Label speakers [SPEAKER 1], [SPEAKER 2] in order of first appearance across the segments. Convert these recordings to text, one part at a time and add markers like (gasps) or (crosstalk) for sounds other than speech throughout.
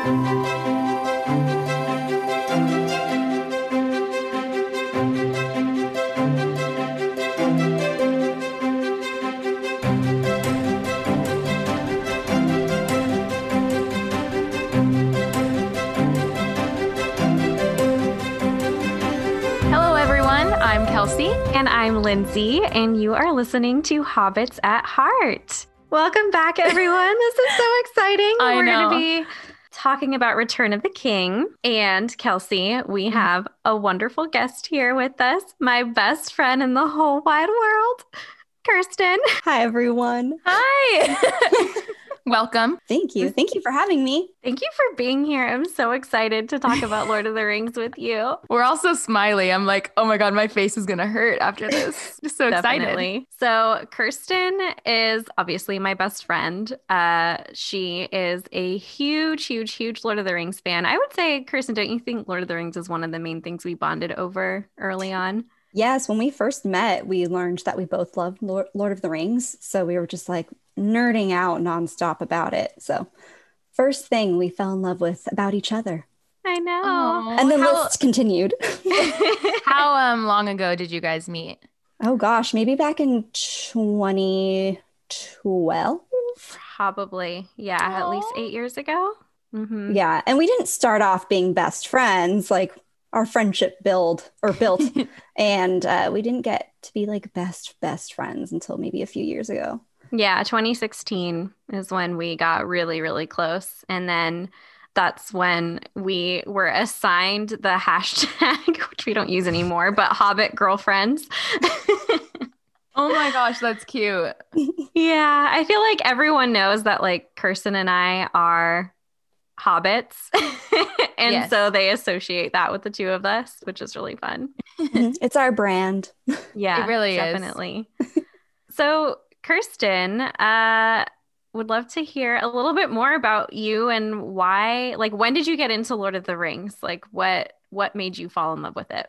[SPEAKER 1] Hello, everyone. I'm Kelsey.
[SPEAKER 2] And I'm Lindsay, and you are listening to Hobbits at Heart. Welcome back, everyone. this is so exciting. (laughs)
[SPEAKER 1] I
[SPEAKER 2] We're going to be talking about Return of the King. And Kelsey, we
[SPEAKER 1] Mm-hmm.
[SPEAKER 2] have a wonderful guest here with us, my best friend in the whole wide world, Kirsten.
[SPEAKER 3] Hi, everyone.
[SPEAKER 1] Hi. (laughs) (laughs) Welcome.
[SPEAKER 3] Thank you. Thank you for having me.
[SPEAKER 2] Thank you for being here. I'm so excited to talk about Lord of the Rings with you. (laughs)
[SPEAKER 1] We're all so smiley. I'm like, oh my God, my face is going to hurt after this. (laughs) Just so excited.
[SPEAKER 2] So, Kirsten is obviously my best friend. Uh, she is a huge, huge, huge Lord of the Rings fan. I would say, Kirsten, don't you think Lord of the Rings is one of the main things we bonded over early on?
[SPEAKER 3] Yes, when we first met, we learned that we both loved Lord, Lord of the Rings. So we were just like nerding out nonstop about it. So, first thing we fell in love with about each other.
[SPEAKER 2] I know.
[SPEAKER 1] Aw.
[SPEAKER 3] and the
[SPEAKER 1] how,
[SPEAKER 3] list continued. (laughs)
[SPEAKER 1] how um long ago did you guys meet?
[SPEAKER 3] oh gosh, maybe back in 2012.
[SPEAKER 2] Probably. Yeah, at least eight years ago. hmm
[SPEAKER 3] Yeah. And we didn't start off being best friends. Like our friendship build or built. (laughs) and uh, we didn't get to be like best, best friends until maybe a few years ago.
[SPEAKER 2] Yeah, 2016 is when we got really, really close. And then that's when we were assigned the hashtag, (laughs) which we don't use anymore, but Hobbit girlfriends. (laughs)
[SPEAKER 1] Oh my gosh, that's cute.
[SPEAKER 2] yeah, I feel like everyone knows that like Kirsten and I are hobbits. (laughs) and
[SPEAKER 1] Yes.
[SPEAKER 2] so they associate that with the two of us, which is really fun.
[SPEAKER 3] Mhm. it's our brand.
[SPEAKER 2] Yeah,
[SPEAKER 1] It really is.
[SPEAKER 2] definitely. so, Kirsten, uh, would love to hear a little bit more about you and why. Like, when did you get into Lord of the Rings? Like, what what made you fall in love with it?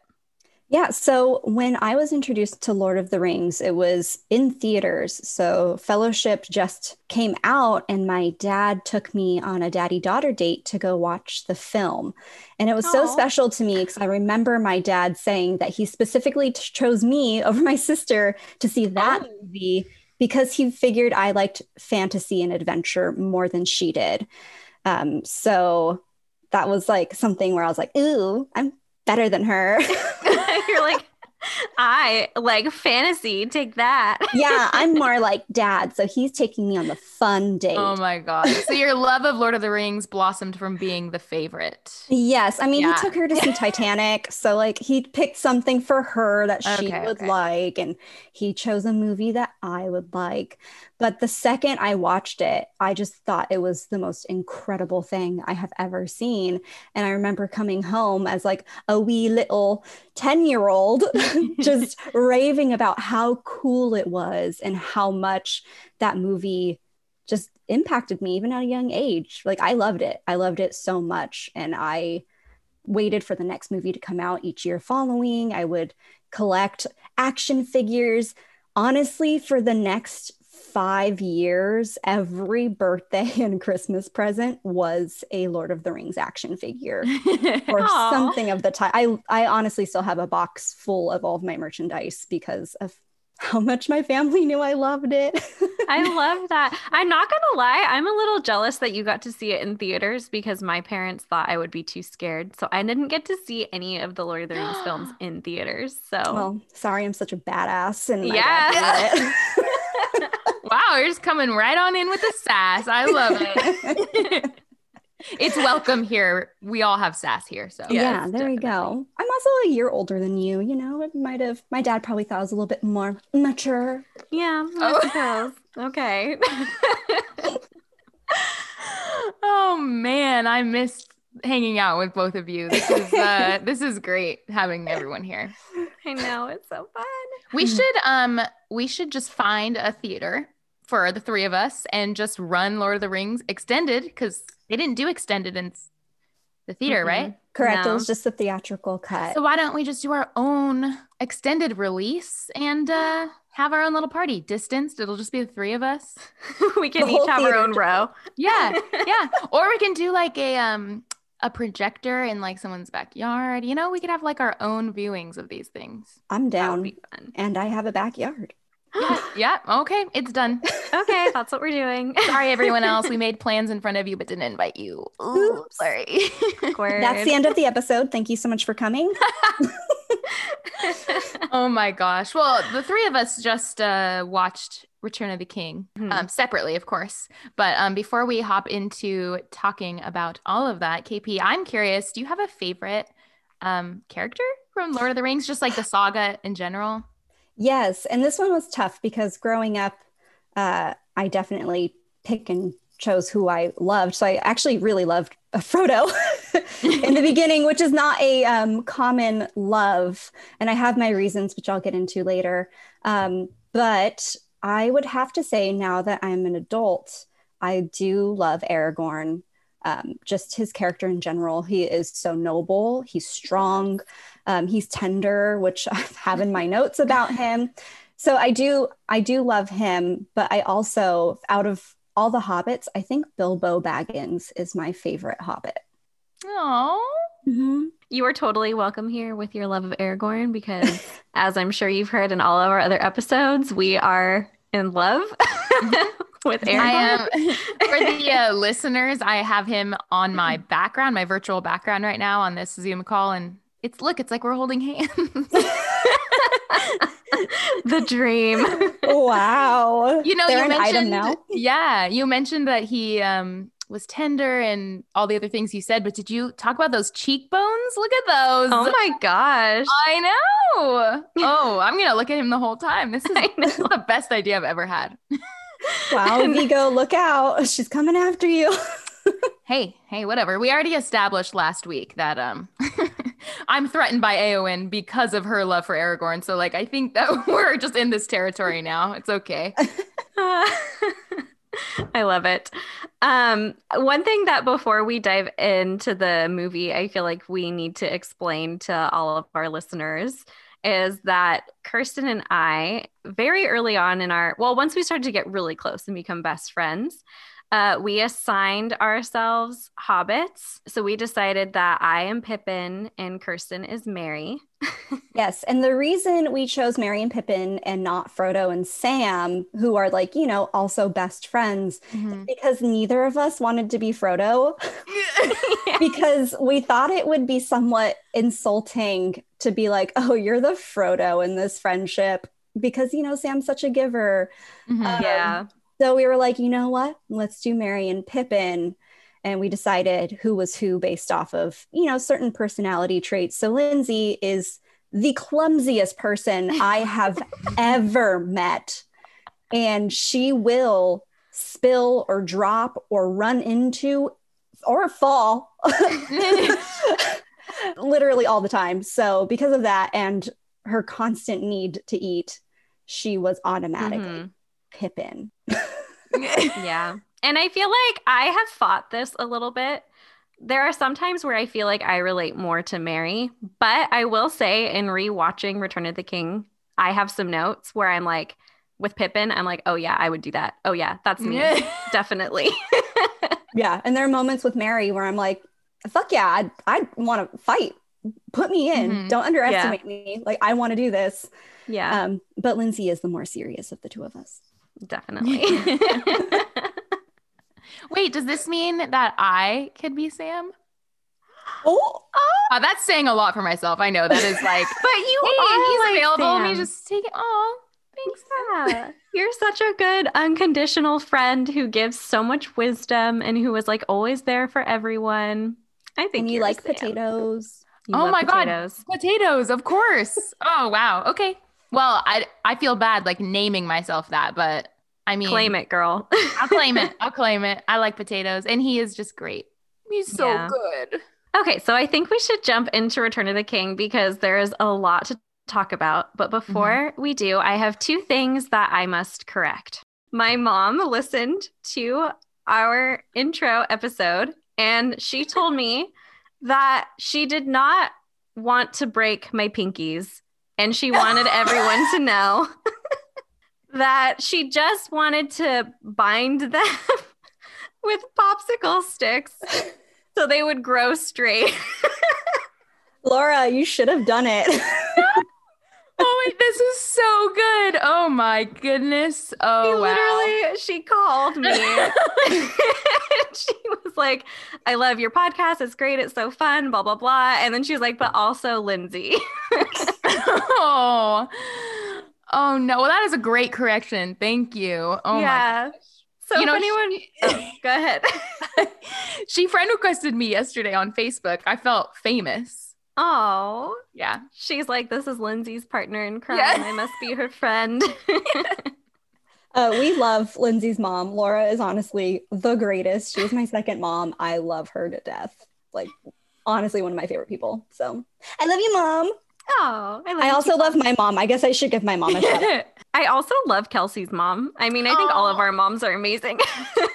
[SPEAKER 3] Yeah, so when I was introduced to Lord of the Rings, it was in theaters. So Fellowship just came out, and my dad took me on a daddy daughter date to go watch the film. And it was so special to me because I remember my dad saying that he specifically t- chose me over my sister to see that
[SPEAKER 2] Oh.
[SPEAKER 3] movie because he figured I liked fantasy and adventure more than she did. Um, so that was like something where I was like, ooh, I'm better than her. (laughs)
[SPEAKER 2] You're like, I like fantasy. Take that.
[SPEAKER 3] yeah, I'm (laughs) more like dad. So he's taking me on the fun date.
[SPEAKER 1] Oh my God. So your love of Lord of the Rings blossomed from being the favorite.
[SPEAKER 3] yes. I mean,
[SPEAKER 1] Yeah.
[SPEAKER 3] he took her to see (laughs) Titanic. So, like, he picked something for her that she
[SPEAKER 1] Okay,
[SPEAKER 3] would
[SPEAKER 1] okay.
[SPEAKER 3] like, and he chose a movie that I would like. But the second I watched it, I just thought it was the most incredible thing I have ever seen. And I remember coming home as like a wee little 10 year old, (laughs) (laughs) just raving about how cool it was and how much that movie just impacted me even at a young age. Like I loved it. I loved it so much and I waited for the next movie to come out each year following. I would collect action figures. Honestly, for the next 5 years, every birthday (laughs) and Christmas present was a Lord of the Rings action figure (laughs) or something of the type. I I honestly still have a box full of all of my merchandise because of how much my family knew I loved it.
[SPEAKER 2] I (laughs) love that. I'm not gonna lie, I'm a little jealous that you got to see it in theaters because my parents thought I would be too scared. So I didn't get to see any of the Lord of the Rings films (gasps) in theaters. So
[SPEAKER 3] Well, sorry, I'm such a badass. And
[SPEAKER 2] Yeah.
[SPEAKER 3] Dad knew it.
[SPEAKER 1] Wow, you're just coming right on in with the sass. I love it. (laughs) it's welcome here. We all have sass here. So
[SPEAKER 3] yeah,
[SPEAKER 2] Yes,
[SPEAKER 3] there we go. I'm also a year older than you. You know, it might have. My dad probably thought I was a little bit more mature.
[SPEAKER 2] yeah,
[SPEAKER 1] Oh.
[SPEAKER 2] I suppose. Okay. (laughs)
[SPEAKER 1] oh man, I missed hanging out with both of you. This is uh (laughs) this is great having everyone here.
[SPEAKER 2] I know it's so fun.
[SPEAKER 1] We should um we should just find a theater for the three of us and just run Lord of the Rings extended because they didn't do extended in the theater,
[SPEAKER 2] Mm-mm.
[SPEAKER 1] right?
[SPEAKER 3] Correct. It was just the theatrical cut.
[SPEAKER 1] So why don't we just do our own extended release and uh have our own little party, distanced. It'll just be the three of us. (laughs)
[SPEAKER 2] we can
[SPEAKER 3] The
[SPEAKER 2] each have our own row.
[SPEAKER 1] Yeah, (laughs) yeah. Or we can do like a um a projector in like someone's backyard. You know, we could have like our own viewings of these things.
[SPEAKER 3] I'm down.
[SPEAKER 2] be fun.
[SPEAKER 3] And I have a backyard.
[SPEAKER 1] Yeah, yeah. Okay, it's done.
[SPEAKER 2] Okay, that's what we're doing. (laughs)
[SPEAKER 1] Sorry, everyone else. We made plans in front of you, but didn't invite you. Ooh,
[SPEAKER 3] Oops.
[SPEAKER 1] sorry.
[SPEAKER 2] Awkward.
[SPEAKER 3] That's the (laughs) end of the episode. Thank you so much for coming. (laughs)
[SPEAKER 1] oh my gosh. Well, the three of us just uh, watched Return of the King
[SPEAKER 2] Mhm.
[SPEAKER 1] um, separately, of course. But um, before we hop into talking about all of that, KP, I'm curious. Do you have a favorite um, character from Lord of the Rings? Just like the saga in general.
[SPEAKER 3] Yes, and this one was tough because growing up, uh, I definitely pick and chose who I loved. So I actually really loved (laughs) Frodo (laughs) in the (laughs) beginning, which is not a um, common love, and I have my reasons, which I'll get into later. Um, but I would have to say, now that I'm an adult, I do love Aragorn. Um, just his character in general. He is so noble. He's strong. Um, he's tender, which (laughs) I have in my (laughs) notes about him. So I do, I do love him. But I also, out of all the hobbits, I think Bilbo Baggins is my favorite hobbit.
[SPEAKER 1] Oh.
[SPEAKER 2] You are totally welcome here with your love of Aragorn because, (laughs) as I'm sure you've heard in all of our other episodes, we are in love with Aragorn.
[SPEAKER 1] I am for the uh, listeners. I have him on my background, my virtual background right now on this Zoom call, and it's look, it's like we're holding hands. (laughs)
[SPEAKER 2] the dream.
[SPEAKER 3] Wow.
[SPEAKER 1] you know,
[SPEAKER 3] They're
[SPEAKER 1] you
[SPEAKER 3] an
[SPEAKER 1] mentioned,
[SPEAKER 3] item now. (laughs)
[SPEAKER 1] yeah, you mentioned that he um was tender and all the other things you said, but did you talk about those cheekbones? Look at those.
[SPEAKER 2] Oh my gosh.
[SPEAKER 1] I know. Oh, I'm gonna look at him the whole time. This is, (laughs) this is the best idea I've ever had.
[SPEAKER 3] Wow, Viggo, look out. She's coming after you.
[SPEAKER 1] Hey, hey, whatever. We already established last week that um I'm threatened by Eowyn because of her love for Aragorn. So like I think that (laughs) we're just in this territory now. It's okay. (laughs) (laughs)
[SPEAKER 2] I love it. Um, one thing that before we dive into the movie, I feel like we need to explain to all of our listeners is that Kirsten and I, very early on in our, well, once we started to get really close and become best friends, uh, we assigned ourselves hobbits. So we decided that I am Pippin and Kirsten is Merry. (laughs)
[SPEAKER 3] Yes. And the reason we chose Merry and Pippin and not Frodo and Sam, who are like, you know, also best friends, because neither of us wanted to be Frodo. (laughs) because we thought it would be somewhat insulting to be like, oh, you're the Frodo in this friendship because, you know, Sam's such a giver.
[SPEAKER 1] Mhm.
[SPEAKER 3] Um,
[SPEAKER 2] yeah.
[SPEAKER 3] So we were like, you know what? Let's do Merry and Pippin. And we decided who was who based off of, you know, certain personality traits. So Lindsay is the clumsiest person (laughs) I have ever met. And she will spill or drop or run into or fall (laughs) literally all the time. So because of that and her constant need to eat, she was automatically
[SPEAKER 2] Mhm.
[SPEAKER 3] Pippin. (laughs)
[SPEAKER 2] Yeah. And I feel like I have fought this a little bit. There are some times where I feel like I relate more to Merry, but I will say in rewatching Return of the King, I have some notes where I'm like, with Pippin, I'm like, oh yeah, I would do that. Oh yeah, that's me. (laughs) Definitely. (laughs)
[SPEAKER 3] Yeah. And there are moments with Merry where I'm like, fuck yeah, I I want to fight. Put me in.
[SPEAKER 1] Mhm.
[SPEAKER 3] Don't underestimate me. Like I want to do this.
[SPEAKER 2] yeah,
[SPEAKER 3] Um, but Lindsay is the more serious of the two of us.
[SPEAKER 2] Definitely. (laughs) (laughs)
[SPEAKER 1] Wait, does this mean that I could be Sam?
[SPEAKER 3] Oh,
[SPEAKER 1] Uh, that's saying a lot for myself. I know that is like, (laughs)
[SPEAKER 2] but you
[SPEAKER 1] hey,
[SPEAKER 2] are
[SPEAKER 1] he's
[SPEAKER 2] like
[SPEAKER 1] available. Let me just take it. Oh, thanks.
[SPEAKER 2] Yeah. You're such a good unconditional friend who gives so much wisdom and who is like always there for everyone. I think
[SPEAKER 3] and you like
[SPEAKER 2] Sam.
[SPEAKER 3] potatoes.
[SPEAKER 2] You
[SPEAKER 1] Oh
[SPEAKER 2] love
[SPEAKER 1] my God.
[SPEAKER 2] potatoes.
[SPEAKER 1] Potatoes, of course. oh wow. Okay. Well, I I feel bad like naming myself that, but I mean,
[SPEAKER 2] Claim it, girl.
[SPEAKER 1] I'll claim it. (laughs) I'll claim it. I like potatoes, and he is just great. He's so
[SPEAKER 2] Yeah.
[SPEAKER 1] good.
[SPEAKER 2] Okay, so I think we should jump into Return of the King because there is a lot to talk about. But mm-hmm. before we do, I have two things that I must correct. My mom listened to our intro episode and she told me that she did not want to break my pinkies and she wanted everyone to (laughs) know that she just wanted to bind them (laughs) with popsicle sticks so they would grow straight. (laughs)
[SPEAKER 3] Laura, you should have done it. (laughs)
[SPEAKER 1] oh wait, this is so good. Oh my goodness. Oh
[SPEAKER 2] She
[SPEAKER 1] wow.
[SPEAKER 2] literally she called me. she was like, I love your podcast. It's great. It's so fun, blah, blah, blah. And then she was like, but also Lindsay.
[SPEAKER 1] oh. Oh no. Well, that is a great correction. Thank you. Oh
[SPEAKER 2] yeah. So
[SPEAKER 1] You know,
[SPEAKER 2] anyone (clears throat) oh, go ahead. (laughs)
[SPEAKER 1] she friend requested me yesterday on Facebook. I felt famous.
[SPEAKER 2] Oh,
[SPEAKER 1] Yeah.
[SPEAKER 2] she's like, this is Lindsay's partner in crime.
[SPEAKER 1] Yeah.
[SPEAKER 2] I must be her friend. (laughs)
[SPEAKER 3] Uh, we love Lindsay's mom. Laura is honestly the greatest. She's my second mom. I love her to death. Like, honestly, one of my favorite people. So I love you, mom.
[SPEAKER 2] Oh, I love
[SPEAKER 3] I also
[SPEAKER 2] too.
[SPEAKER 3] love my mom. I guess I should give my mom a shout out. (laughs)
[SPEAKER 2] I also love Kelsey's mom. I mean, I think all of our moms are amazing.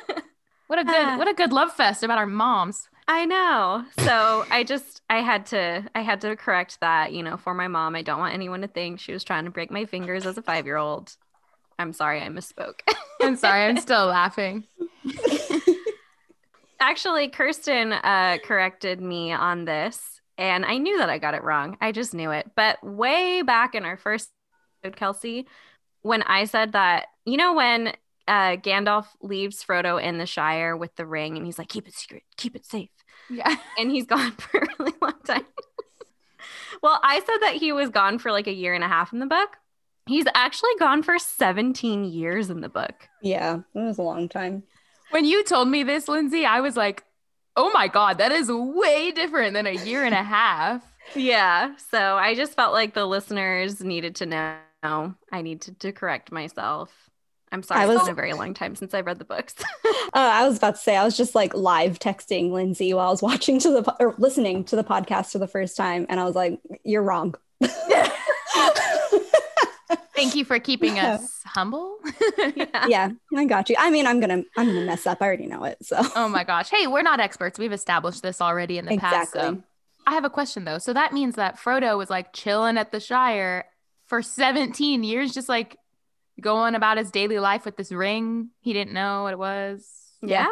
[SPEAKER 2] (laughs)
[SPEAKER 1] what a good
[SPEAKER 2] Ah.
[SPEAKER 1] what a good love fest about our moms.
[SPEAKER 2] I know. So I just I had to I had to correct that, you know, for my mom. I don't want anyone to think she was trying to break my fingers as a 5-year-old. I'm sorry I misspoke.
[SPEAKER 1] I'm sorry. I'm (laughs) still laughing.
[SPEAKER 2] Actually, Kirsten uh corrected me on this and I knew that I got it wrong. I just knew it. But way back in our first episode, Kelsey, when I said that, you know when uh Gandalf leaves Frodo in the Shire with the ring and he's like, keep it secret, keep it safe.
[SPEAKER 1] Yeah. (laughs)
[SPEAKER 2] and he's gone (laughs) for a really long time. well, I said that he was gone for like a year and a half in the book. He's actually gone for 17 years in the book.
[SPEAKER 3] Yeah, it was a long time.
[SPEAKER 1] When you told me this, Lindsay, I was like, oh my God, that is way different than a year and a half.
[SPEAKER 2] Yeah. So I just felt like the listeners needed to know I needed to correct myself. I'm sorry,
[SPEAKER 3] I
[SPEAKER 2] it's
[SPEAKER 3] was-
[SPEAKER 2] been a very long time since I've read the books. (laughs)
[SPEAKER 3] Uh, I was about to say I was just like live texting Lindsay while I was watching to the po- or listening to the podcast for the first time, and I was like, "You're wrong." (laughs)
[SPEAKER 1] Thank you for keeping
[SPEAKER 3] Yeah.
[SPEAKER 1] us humble. (laughs)
[SPEAKER 2] yeah.
[SPEAKER 3] yeah, I got you. I mean, I'm gonna I'm gonna mess up. I already know it. So
[SPEAKER 1] oh my gosh. Hey, we're not experts. We've established this already in the past. So
[SPEAKER 3] exactly.
[SPEAKER 1] I have a question though. So that means that Frodo was like chilling at the Shire for 17 years, just like going about his daily life with this ring. He didn't know what it was.
[SPEAKER 2] Yeah.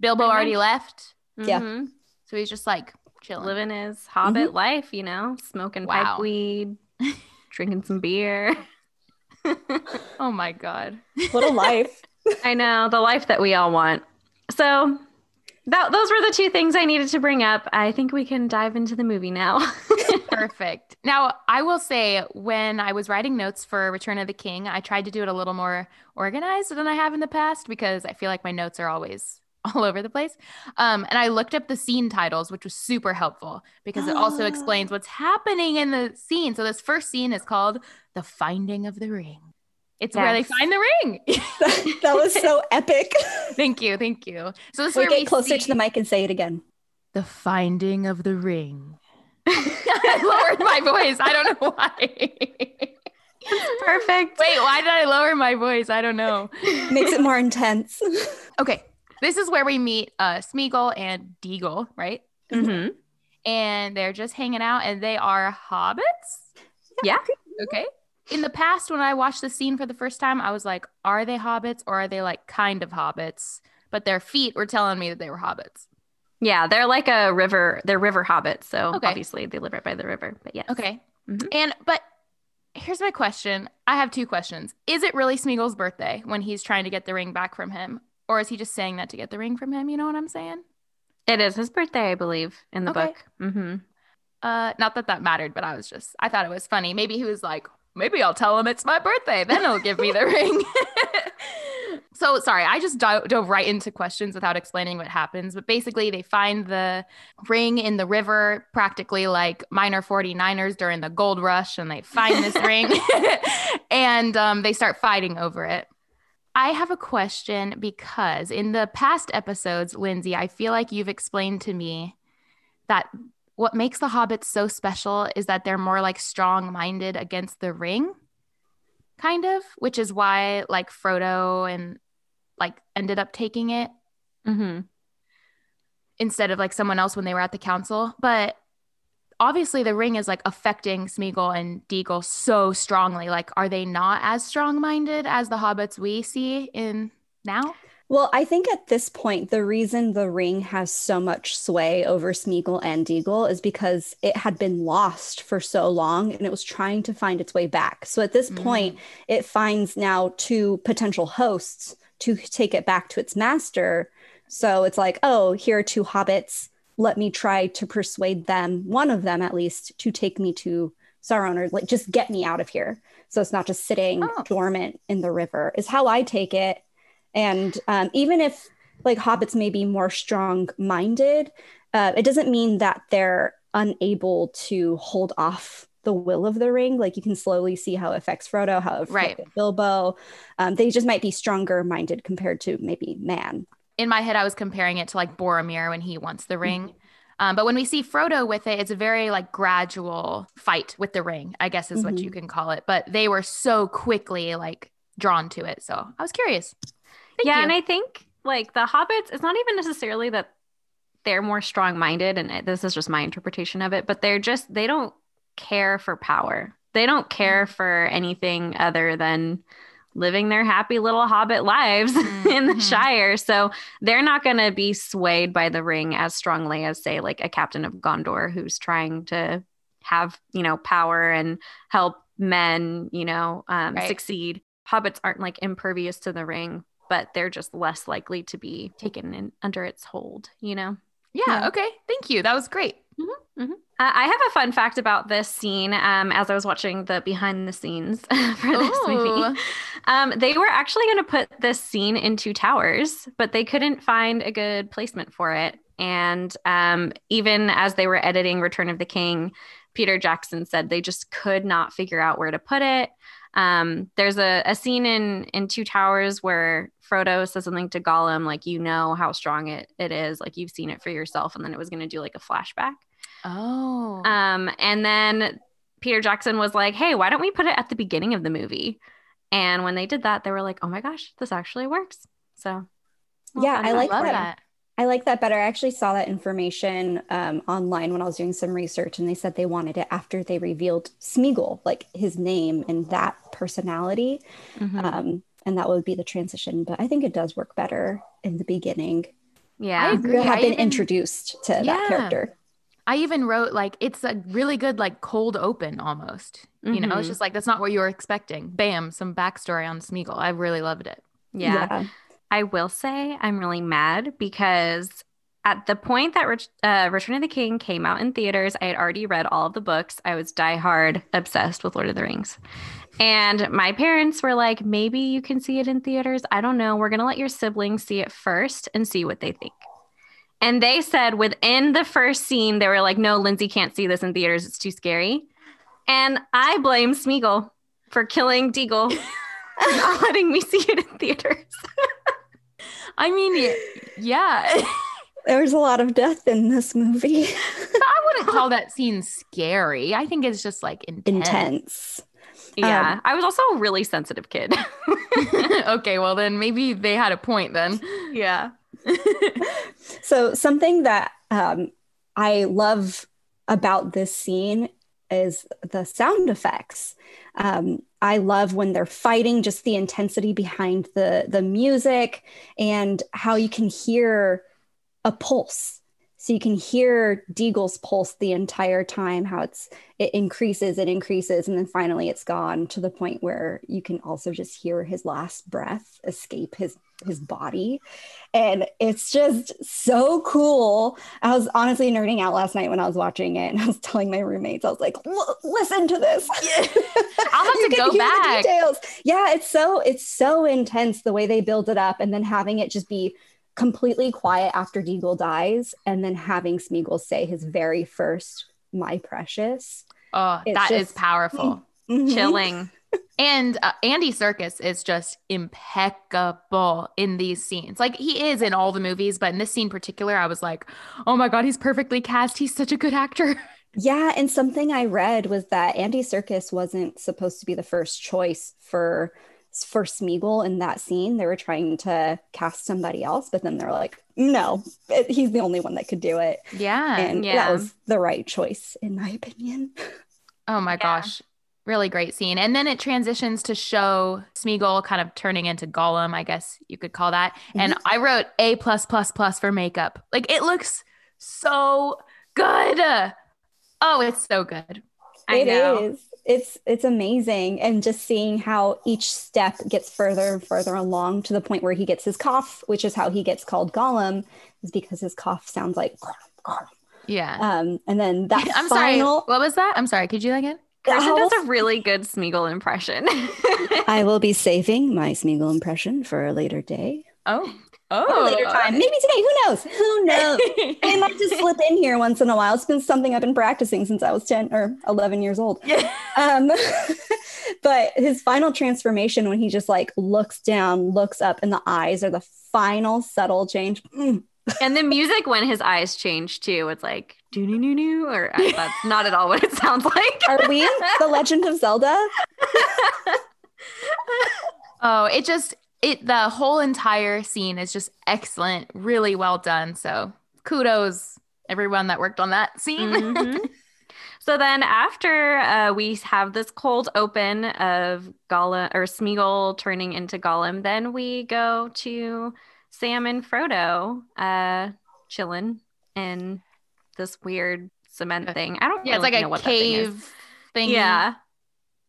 [SPEAKER 1] Bilbo
[SPEAKER 2] Pretty
[SPEAKER 1] already
[SPEAKER 2] much.
[SPEAKER 1] left.
[SPEAKER 3] Yeah.
[SPEAKER 2] Mhm.
[SPEAKER 1] So he's just like chilling.
[SPEAKER 2] Living his hobbit life, you know, smoking
[SPEAKER 1] Wow.
[SPEAKER 2] pipe weed, (laughs) drinking some beer. (laughs)
[SPEAKER 1] Oh my God.
[SPEAKER 3] What a life. (laughs)
[SPEAKER 2] I know the life that we all want. So that those were the two things I needed to bring up. I think we can dive into the movie now. (laughs)
[SPEAKER 1] Perfect. Now, I will say when I was writing notes for Return of the King, I tried to do it a little more organized than I have in the past because I feel like my notes are always (laughs) all over the place. Um, and I looked up the scene titles, which was super helpful because it also explains what's happening in the scene. So, this first scene is called The Finding of the Ring. It's where they find the ring.
[SPEAKER 3] that, (laughs) (laughs) that was so epic.
[SPEAKER 1] thank you. Thank you. So, this is
[SPEAKER 3] Wait,
[SPEAKER 1] where we
[SPEAKER 3] get closer to the mic and say it again.
[SPEAKER 1] The Finding of the Ring. I lowered my voice. I don't know why.
[SPEAKER 2] Perfect.
[SPEAKER 1] Wait, why did I lower my voice? I don't know.
[SPEAKER 3] Makes it more intense.
[SPEAKER 1] Okay, this is where we meet uh, Smeagol and Déagol, right?
[SPEAKER 2] Mm-hmm.
[SPEAKER 1] And they're just hanging out, and they are hobbits.
[SPEAKER 2] Yeah.
[SPEAKER 1] Okay. In the past, when I watched the scene for the first time, I was like, "Are they hobbits, or are they like kind of hobbits?" But their feet were telling me that they were hobbits.
[SPEAKER 2] Yeah, they're like a river. They're river hobbits, so
[SPEAKER 1] Okay.
[SPEAKER 2] obviously they live right by the river. But yeah.
[SPEAKER 1] Okay.
[SPEAKER 2] Mhm.
[SPEAKER 1] And but here's my question. I have two questions. Is it really Smeagol's birthday when he's trying to get the ring back from him? Or is he just saying that to get the ring from him? You know what I'm saying?
[SPEAKER 2] It is his birthday, I believe, in the
[SPEAKER 1] Okay.
[SPEAKER 2] book. hmm
[SPEAKER 1] Uh, not that that mattered, but I was just, I thought it was funny. Maybe he was like, maybe I'll tell him it's my birthday. Then he'll give me the (laughs) ring. (laughs) so sorry, I just do- dove right into questions without explaining what happens. But basically, they find the ring in the river, practically like minor 49ers during the gold rush, and they find this (laughs) ring and um, they start fighting over it. I have a question because in the past episodes, Lindsay, I feel like you've explained to me that what makes the hobbits so special is that they're more like strong minded against the ring, kind of, which is why like Frodo and like ended up taking it
[SPEAKER 2] hmm
[SPEAKER 1] instead of like someone else when they were at the council. But obviously the ring is like affecting Smeagol and Déagol so strongly. Like, are they not as strong minded as the hobbits we see in now?
[SPEAKER 3] Well, I think at this point, the reason the ring has so much sway over Smeagol and Déagol is because it had been lost for so long and it was trying to find its way back. So at this mm. point, it finds now two potential hosts to take it back to its master. So it's like, oh, here are two hobbits. Let me try to persuade them, one of them at least, to take me to Sauron or like just get me out of here. So it's not just sitting oh. dormant in the river, is how I take it and um, even if like hobbits may be more strong minded, uh, it doesn't mean that they're unable to hold off the will of the ring. Like you can slowly see how it affects Frodo, how it affects right. Bilbo. Um, they just might be stronger minded compared to maybe man.
[SPEAKER 1] In my head, I was comparing it to like Boromir when he wants the ring. Mm-hmm. Um, but when we see Frodo with it, it's a very like gradual fight with the ring, I guess is mm-hmm. what you can call it. But they were so quickly like drawn to it. So I was curious.
[SPEAKER 2] Thank yeah, you. and I think like the hobbits, it's not even necessarily that they're more strong minded, and this is just my interpretation of it, but they're just they don't care for power. They don't care mm-hmm. for anything other than living their happy little hobbit lives mm-hmm. (laughs) in the mm-hmm. Shire. So they're not going to be swayed by the ring as strongly as, say, like a captain of Gondor who's trying to have, you know, power and help men, you know, um, right. succeed. Hobbits aren't like impervious to the ring but they're just less likely to be taken in under its hold, you know?
[SPEAKER 1] Yeah, yeah. Okay. Thank you. That was great.
[SPEAKER 2] Mm-hmm, mm-hmm. Uh, I have a fun fact about this scene. Um, as I was watching the behind the scenes (laughs) for this Ooh. movie, um, they were actually going to put this scene in Two Towers, but they couldn't find a good placement for it. And um, even as they were editing Return of the King, Peter Jackson said they just could not figure out where to put it. Um, there's a, a scene in in Two Towers where Frodo says something to Gollum, like, you know how strong it, it is, like you've seen it for yourself, and then it was gonna do like a flashback.
[SPEAKER 1] Oh.
[SPEAKER 2] Um, and then Peter Jackson was like, Hey, why don't we put it at the beginning of the movie? And when they did that, they were like, Oh my gosh, this actually works. So
[SPEAKER 3] well, yeah, I like that. that. I like that better. I actually saw that information um, online when I was doing some research, and they said they wanted it after they revealed Smeagol, like his name and that personality. Mm-hmm. Um, and that would be the transition. But I think it does work better in the beginning.
[SPEAKER 1] Yeah, I agree.
[SPEAKER 3] have I been even, introduced to yeah. that character.
[SPEAKER 1] I even wrote like it's a really good like cold open almost. Mm-hmm. You know, it's mm-hmm. just like that's not what you were expecting. Bam, some backstory on Smeagol. I really loved it.
[SPEAKER 2] yeah. yeah. I will say I'm really mad because at the point that Rich, uh, Return of the King came out in theaters, I had already read all of the books. I was diehard obsessed with Lord of the Rings. And my parents were like, maybe you can see it in theaters. I don't know. We're going to let your siblings see it first and see what they think. And they said within the first scene, they were like, no, Lindsay can't see this in theaters. It's too scary. And I blame Smeagol for killing Déagol and not letting me (laughs) see it in theaters. (laughs)
[SPEAKER 1] I mean, yeah. (laughs)
[SPEAKER 3] There's a lot of death in this movie. (laughs)
[SPEAKER 1] I wouldn't call that scene scary. I think it's just like intense.
[SPEAKER 3] Intense.
[SPEAKER 2] Yeah. Um, I was also a really sensitive kid. (laughs)
[SPEAKER 1] okay, well then maybe they had a point then.
[SPEAKER 2] Yeah.
[SPEAKER 3] so something that um, I love about this scene is the sound effects. Um, I love when they're fighting, just the intensity behind the the music and how you can hear a pulse. So you can hear Déagol's pulse the entire time, how it's it increases, it increases, and then finally it's gone to the point where you can also just hear his last breath escape his his body. And it's just so cool. I was honestly nerding out last night when i was watching it and i was telling my roommates i was like listen to this. (laughs)
[SPEAKER 1] I'll (laughs) have to go back.
[SPEAKER 3] yeah it's so it's so intense the way they build it up and then having it just be completely quiet after déagol dies and then having smeagol say his very first my precious
[SPEAKER 1] oh it's that just, is powerful (laughs)
[SPEAKER 2] mm-hmm. chilling
[SPEAKER 1] and uh, Andy Serkis is just impeccable in these scenes. Like he is in all the movies, but in this scene particular, I was like, "Oh my god, he's perfectly cast. He's such a good actor." (laughs)
[SPEAKER 3] Yeah, and something I read was that Andy Serkis wasn't supposed to be the first choice for for Smeagol in that scene. They were trying to cast somebody else, but then they're like, no, it, he's the only one that could do it.
[SPEAKER 1] Yeah.
[SPEAKER 3] And
[SPEAKER 2] yeah.
[SPEAKER 3] that was the right choice, in my opinion. (laughs)
[SPEAKER 1] Oh my
[SPEAKER 2] Yeah.
[SPEAKER 1] gosh. Really great scene. And then it transitions to show Smeagol kind of turning into Gollum, I guess you could call that. Mm-hmm. And I wrote A plus plus plus for makeup. Like it looks so good. Oh, it's so good.
[SPEAKER 3] It is. It's it's amazing, and just seeing how each step gets further and further along to the point where he gets his cough, which is how he gets called Gollum, is because his cough sounds like.
[SPEAKER 1] Yeah.
[SPEAKER 3] Um, and then that (laughs)
[SPEAKER 1] I'm sorry. What was that? I'm sorry. Could you again?
[SPEAKER 2] Kirsten does a really good Smeagol impression. (laughs)
[SPEAKER 3] I will be (laughs) saving my Smeagol impression for a later day.
[SPEAKER 1] Oh. Oh.
[SPEAKER 3] later time. Maybe today. Who knows? Who knows? (laughs) I might just slip in here once in a while. It's been something I've been practicing since I was 10 or 11 years old.
[SPEAKER 1] Yeah. (laughs)
[SPEAKER 3] Um, (laughs) but his final transformation when he just like looks down, looks up, and the eyes are the final subtle change. Mm.
[SPEAKER 2] and the music when his eyes change too, it's like doo doo doo doo, or uh, that's not at all what it sounds like.
[SPEAKER 3] Are we The Legend of Zelda?
[SPEAKER 1] Oh, it just it the whole entire scene is just excellent, really well done. So kudos everyone that worked on that scene.
[SPEAKER 2] Mhm. (laughs) So then, after uh, we have this cold open of Gollum or Smeagol turning into Gollum, then we go to Sam and Frodo uh, chilling in this weird cement thing. I don't
[SPEAKER 1] Yeah, it's like
[SPEAKER 2] know
[SPEAKER 1] a
[SPEAKER 2] what that thing is.
[SPEAKER 1] cave thing.
[SPEAKER 2] Yeah,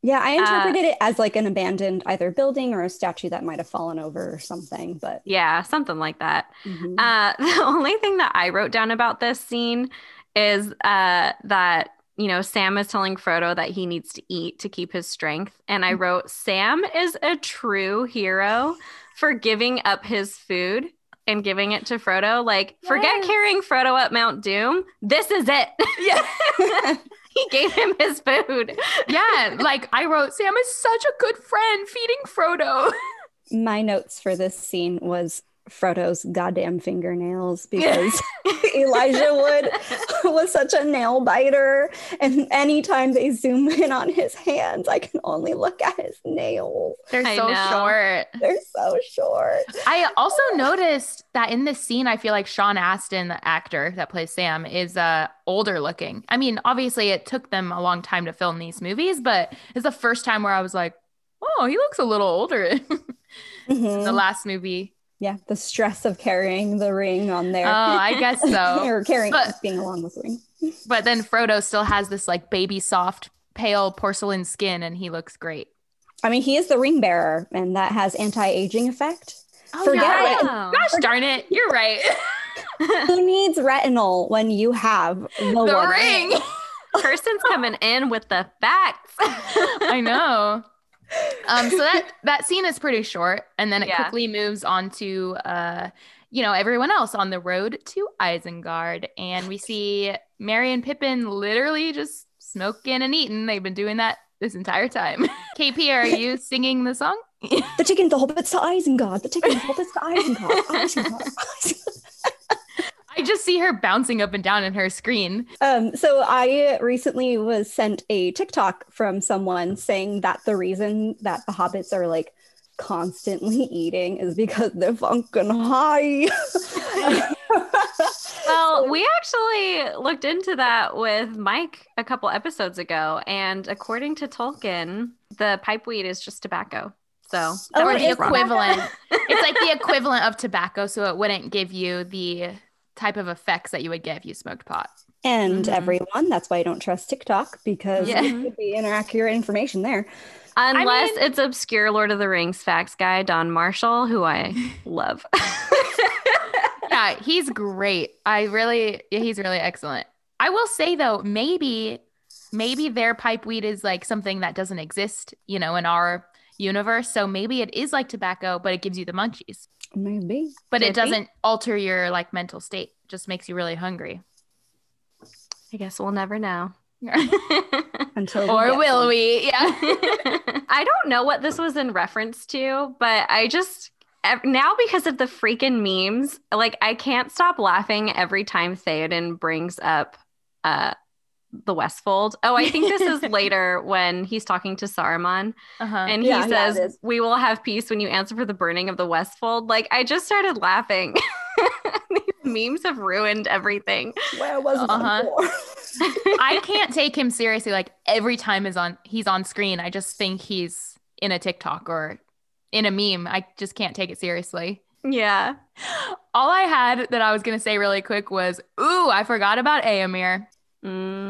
[SPEAKER 3] Yeah, I
[SPEAKER 2] Uh,
[SPEAKER 3] interpreted it as like an abandoned either building or a statue that might have fallen over or something. But
[SPEAKER 2] yeah, something like that.
[SPEAKER 3] mhm.
[SPEAKER 2] Uh, (laughs) the only thing that I wrote down about this scene is uh, that you know Sam is telling Frodo that he needs to eat to keep his strength, and I wrote Sam is a true hero for giving up his food and giving it to Frodo. Like, forget
[SPEAKER 1] Yes.
[SPEAKER 2] carrying Frodo up Mount Doom. This is it.
[SPEAKER 1] Yeah. (laughs) (laughs)
[SPEAKER 2] he gave him his food.
[SPEAKER 1] yeah, like I wrote, Sam is such a good friend feeding Frodo.
[SPEAKER 3] my notes for this scene was Frodo's goddamn fingernails (laughs) because (laughs) Elijah Wood (laughs) was such a nail biter. And anytime they zoom in on his hands, I can only look at his nails.
[SPEAKER 1] They're
[SPEAKER 2] I
[SPEAKER 1] so
[SPEAKER 2] know.
[SPEAKER 1] short.
[SPEAKER 3] They're so short.
[SPEAKER 1] I also noticed that in this scene, I feel like Sean Astin, the actor that plays Sam, is uh older looking. I mean, obviously it took them a long time to film these movies, but it's the first time where I was like, oh, he looks a little older in
[SPEAKER 3] Mhm.
[SPEAKER 1] the last movie.
[SPEAKER 3] Yeah, the stress of carrying the ring on there.
[SPEAKER 1] Oh, I guess (laughs) so.
[SPEAKER 3] or carrying
[SPEAKER 1] But-
[SPEAKER 3] being along with the ring.
[SPEAKER 1] But then Frodo still has this like baby soft, pale porcelain skin, and he looks great.
[SPEAKER 3] I mean, he is the ring bearer, and that has anti-aging effect.
[SPEAKER 1] Oh,
[SPEAKER 3] Forget
[SPEAKER 1] yeah.
[SPEAKER 3] it.
[SPEAKER 1] Gosh darn it. You're right. (laughs)
[SPEAKER 3] Who needs retinol when you have the,
[SPEAKER 1] the ring. (laughs)
[SPEAKER 2] Kirsten's coming in with the facts.
[SPEAKER 1] I know. Um, so that (laughs) that scene is pretty short, and then it
[SPEAKER 2] Yeah.
[SPEAKER 1] quickly moves on to uh, you know, everyone else on the road to Isengard, and we see Merry and Pippin literally just smoking and eating. They've been doing that this entire time. (laughs) KP, are you (laughs) singing the song?
[SPEAKER 3] The ticket, the hobbits to Isengard. The ticket, the hobbits to Isengard. Isengard. Isengard.
[SPEAKER 1] I just see her bouncing up and down in her screen.
[SPEAKER 3] Um, so I recently was sent a TikTok from someone saying that the reason that the hobbits are like constantly (laughs) eating is because they're fucking high. (laughs)
[SPEAKER 2] Well, we actually looked into that with Mike a couple episodes ago, and according to Tolkien, the pipeweed is just tobacco. So
[SPEAKER 3] Oh,
[SPEAKER 1] or the equivalent. (laughs) it's like the equivalent of tobacco, so it wouldn't give you the type of effects that you would get if you smoked pot.
[SPEAKER 3] and
[SPEAKER 2] Mhm.
[SPEAKER 3] everyone, that's why I don't trust TikTok because
[SPEAKER 1] Yeah.
[SPEAKER 3] it could be inaccurate information there.
[SPEAKER 2] unless
[SPEAKER 1] mean-
[SPEAKER 2] it's obscure Lord of the Rings facts guy Don Marshall, who I (laughs) love. (laughs)
[SPEAKER 1] yeah, he's great. I really, yeah, he's really excellent. I will say though, maybe, maybe their pipe weed is like something that doesn't exist, you know, in our universe. So maybe it is like tobacco, but it gives you the munchies.
[SPEAKER 3] Maybe.
[SPEAKER 1] But it doesn't alter your like mental state. It just makes you really hungry.
[SPEAKER 2] I guess we'll never know. (laughs)
[SPEAKER 3] Until
[SPEAKER 1] or
[SPEAKER 3] get
[SPEAKER 1] will
[SPEAKER 3] some.
[SPEAKER 1] we? Yeah. (laughs)
[SPEAKER 2] I don't know what this was in reference to, but I just now because of the freaking memes, like I can't stop laughing every time Theoden brings up uh the Westfold. Oh, I think this is (laughs) later when he's talking to Saruman
[SPEAKER 1] Uh-huh.
[SPEAKER 2] and he
[SPEAKER 3] yeah,
[SPEAKER 2] says,
[SPEAKER 3] is.
[SPEAKER 2] We will have peace when you answer for the burning of the Westfold. Like, I just started laughing. (laughs) These memes have ruined everything.
[SPEAKER 3] Where was it
[SPEAKER 1] Uh-huh. (laughs) I can't take him seriously. Like every time is on he's on screen, I just think he's in a TikTok or in a meme. I just can't take it seriously.
[SPEAKER 2] Yeah.
[SPEAKER 1] All I had that I was gonna say really quick was, ooh, I forgot about Éomer.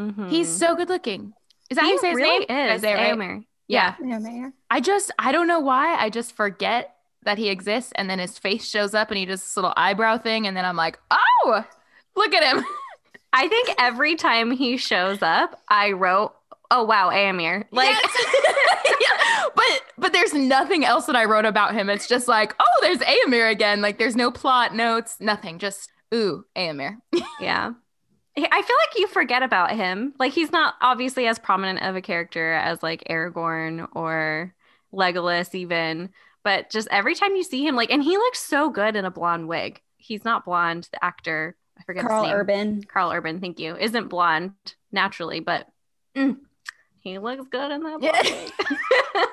[SPEAKER 2] Mhm.
[SPEAKER 1] He's so good looking. Is that how you say his
[SPEAKER 2] really
[SPEAKER 1] name?
[SPEAKER 2] Is.
[SPEAKER 1] say it right?
[SPEAKER 2] Éomer.
[SPEAKER 1] Yeah.
[SPEAKER 3] Yeah, Mayor.
[SPEAKER 1] I just I don't know why. I just forget that he exists and then his face shows up and he does this little eyebrow thing and then I'm like, oh, look at him. (laughs)
[SPEAKER 2] I think every time he shows up, I wrote, "Oh wow, Éomer!" Like,
[SPEAKER 1] Yes. (laughs) (laughs) Yeah. but but there's nothing else that I wrote about him. It's just like, oh, there's Éomer again. Like there's no plot notes, nothing. Just ooh, Éomer.
[SPEAKER 2] yeah. I feel like you forget about him. Like he's not obviously as prominent of a character as like Aragorn or Legolas, even. But just every time you see him, like, and he looks so good in a blonde wig. He's not blonde. The actor, I forget
[SPEAKER 3] Karl
[SPEAKER 2] his name.
[SPEAKER 3] Urban.
[SPEAKER 2] Karl Urban, thank you, isn't blonde naturally, but mm, he looks good in that blonde
[SPEAKER 1] Yeah.
[SPEAKER 2] wig. (laughs)